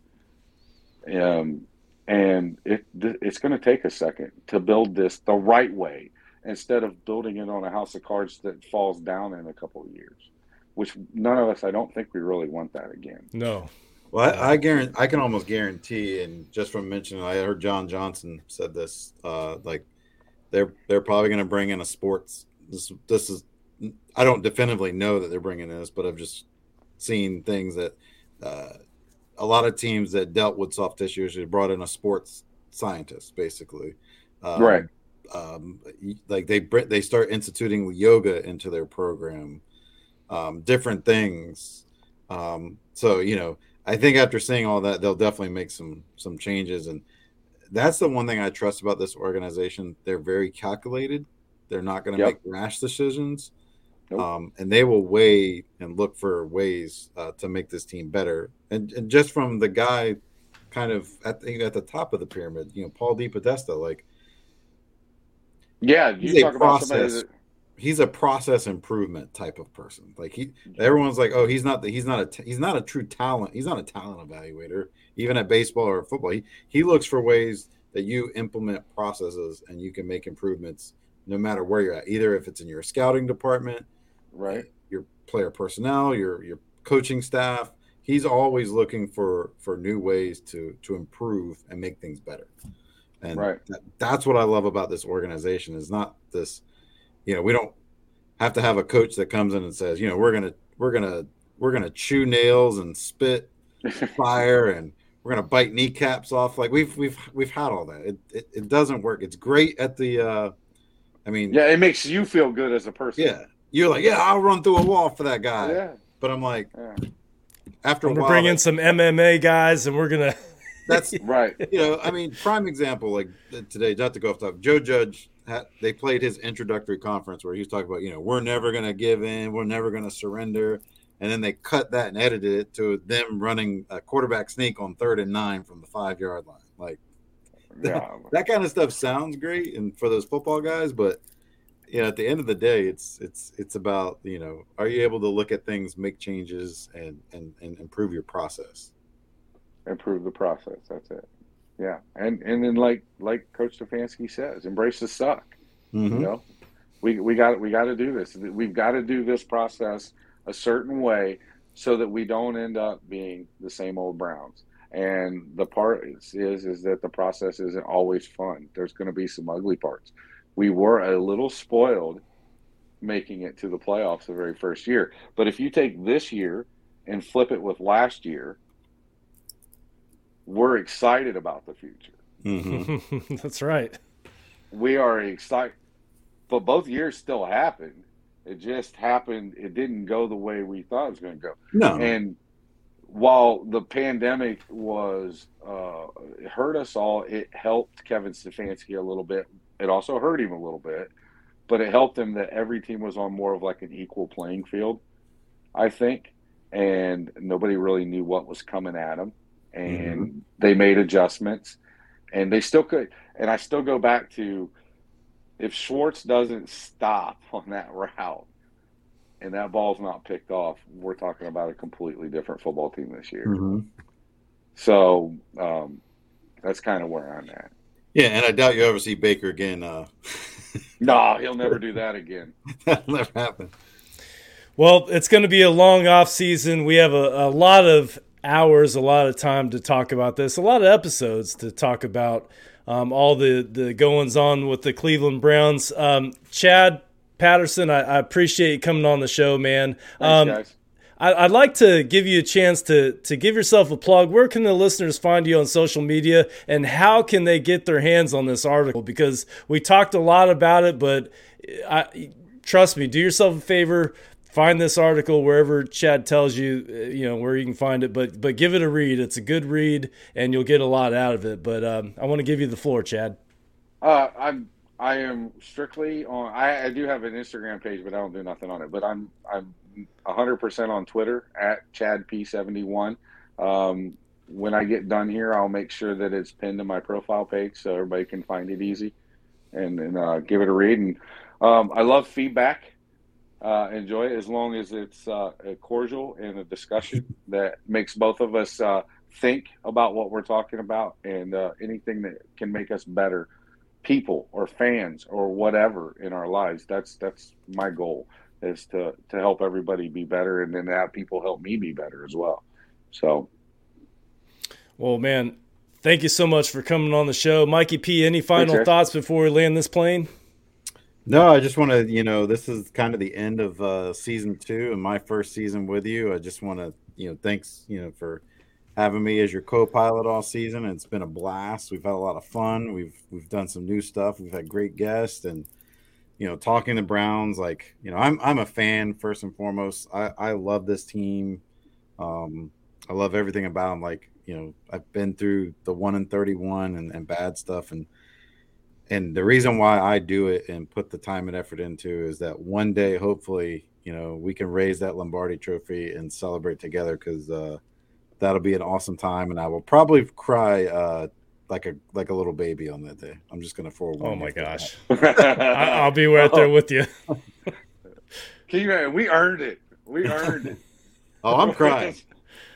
Um, and it it's going to take a second to build this the right way instead of building it on a house of cards that falls down in a couple of years which none of us i don't think we really want that again No. Well, I, I guarantee I can almost guarantee, and just from mentioning, I heard John Johnson said this. Uh, like they're they're probably going to bring in a sports. This this is I don't definitively know that they're bringing this, but I've just seen things that uh, a lot of teams that dealt with soft tissue issues brought in a sports scientist, basically. Um, right um, like they they start instituting yoga into their program, um, different things. Um, so you know, I think after seeing all that, they'll definitely make some some changes, and that's the one thing I trust about this organization. They're very calculated. They're not going to Yep. make rash decisions, Nope. um, and they will weigh and look for ways uh, to make this team better. And, and just from the guy, kind of at the, at the top of the pyramid, you know, Paul D. DePodesta, like yeah He's you a talk about somebody process. that he's a process improvement type of person. Like he, everyone's like, oh, he's not the, he's not a, t- he's not a true talent. He's not a talent evaluator, even at baseball or football. He he looks for ways that you implement processes and you can make improvements no matter where you're at. Either if it's in your scouting department, right your player personnel, your your coaching staff. He's always looking for for new ways to to improve and make things better. And Right. that, that's what I love about this organization is not this, you know, we don't have to have a coach that comes in and says, you know, we're gonna we're gonna we're gonna chew nails and spit *laughs* fire and we're gonna bite kneecaps off. Like we've we've we've had all that. It it, it doesn't work. It's great at the uh I mean yeah it makes you feel good as a person yeah. You're like, yeah, I'll run through a wall for that guy. yeah But I'm like, yeah after We're while, bringing that- some MMA guys, and we're gonna. *laughs* that's *laughs* right you know, I mean, prime example like uh, today, not to go off topic. Joe Judge had, they played his introductory conference where he was talking about, you know, we're never going to give in, we're never going to surrender, and then they cut that and edited it to them running a quarterback sneak on third and nine from the five yard line. Like yeah *laughs* that kind of stuff sounds great, and for those football guys, but you know, at the end of the day, it's it's it's about you know, are you able to look at things, make changes, and and and improve your process. improve the process. That's it. Yeah, and and then like like Coach Stefanski says, embrace the suck. Mhm. You know, we we got we got to do this. We've got to do this process a certain way so that we don't end up being the same old Browns. And the part is is, is that the process isn't always fun. There's going to be some ugly parts. We were a little spoiled making it to the playoffs the very first year. But if you take this year and flip it with last year, we're excited about the future. Mhm. *laughs* That's right. We are excited, but both years still happened. It just happened. It didn't go the way we thought it was going to go. No, And while the pandemic was uh, it hurt us all, it helped Kevin Stefanski a little bit. It also hurt him a little bit, but it helped him that every team was on more of like an equal playing field, I think, and nobody really knew what was coming at them, and they made adjustments, and they still could. And I still go back to if Schwartz doesn't stop *laughs* on that route and that ball's not picked off, we're talking about a completely different football team this year. Mhm. So um, that's kind of where I'm at. Yeah, and I doubt you ever see Baker again. Uh, *laughs* No, he'll never do that again. *laughs* that'll never happen. Well, it's going to be a long off season. We have a, a lot of hours, a lot of time to talk about this, a lot of episodes to talk about um, all the the goings on with the Cleveland Browns. Um, Chad Patterson, I, I appreciate you coming on the show, man. Thanks, Um, guys. I'd like to give you a chance to to give yourself a plug. Where can the listeners find you on social media, and how can they get their hands on this article? Because we talked a lot about it, but I, trust me, do yourself a favor. Find this article wherever Chad tells you, uh, you know, where you can find it. But but give it a read. It's a good read, and you'll get a lot out of it. But um, I want to give you the floor, Chad. Uh, I'm I am strictly on. I, I do have an Instagram page, but I don't do nothing on it. But I'm I'm 100 percent on Twitter at Chad P71. Um, when I get done here, I'll make sure that it's pinned to my profile page so everybody can find it easy and, and uh, give it a read. And um, I love feedback. Uh, enjoy it as long as it's uh, cordial and a discussion that makes both of us uh, think about what we're talking about and uh, anything that can make us better people or fans or whatever in our lives. That's that's my goal is to to help everybody be better and then have people help me be better as well. So well man, thank you so much for coming on the show. Mikey P, any final Thanks, thoughts before we land this plane? No, I just want to, you know, this is kind of the end of uh, season two and my first season with you. I just want to, you know, thanks, you know, for having me as your co-pilot all season. It's been a blast. We've had a lot of fun. We've we've done some new stuff. We've had great guests and you know, talking the Browns. Like, you know, I'm I'm a fan first and foremost. I I love this team. Um, I love everything about them. Like, you know, I've been through the one and thirty-one and, and bad stuff and and the reason why I do it and put the time and effort into is that one day, hopefully, you know, we can raise that Lombardi trophy and celebrate together because uh, that'll be an awesome time. And I will probably cry uh, like a like a little baby on that day. I'm just gonna forewarn. Oh my gosh, *laughs* I'll be right there with you. *laughs* Can you? We earned it. We earned it. *laughs* oh, I'm crying.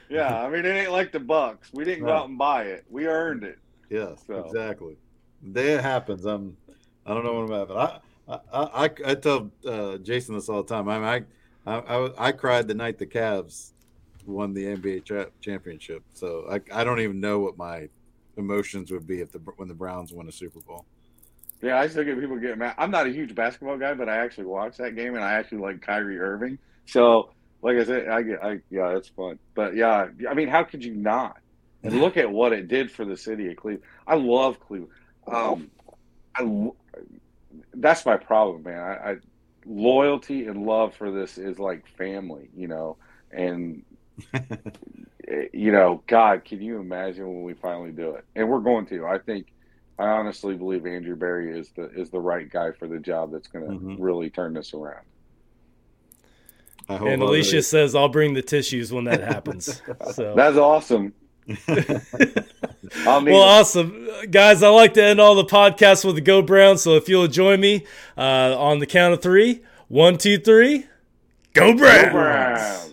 yeah, I mean, it ain't like the Bucs. We didn't go out and buy it. We earned it. Yes, so. exactly the day it happens, I'm I don't know what I'm having. I I I, I tell uh, Jason this all the time. I, mean, I I I cried the night the Cavs won the NBA tra- championship. So I I don't even know what my emotions would be if the when the Browns win a Super Bowl. Yeah, I still get people get mad. I'm not a huge basketball guy, but I actually watch that game and I actually like Kyrie Irving. So, like I said, I get, I yeah, it's fun. But yeah, I mean, how could you not? And look at what it did for the city of Cleveland. I love Cleveland um, I, that's my problem, man. I, I loyalty and love for this is like family, you know, and *laughs* you know, God, can you imagine when we finally do it? And we're going to. I think, I honestly believe Andrew Berry is the is the right guy for the job that's going to mm-hmm. really turn this around. And Alicia says, "I'll bring the tissues when that happens." *laughs* So that's awesome. *laughs* well, awesome. Guys, I like to end all the podcasts with the Go Browns. So if you'll join me uh, on the count of three one, two, three, Go Browns! Go Browns!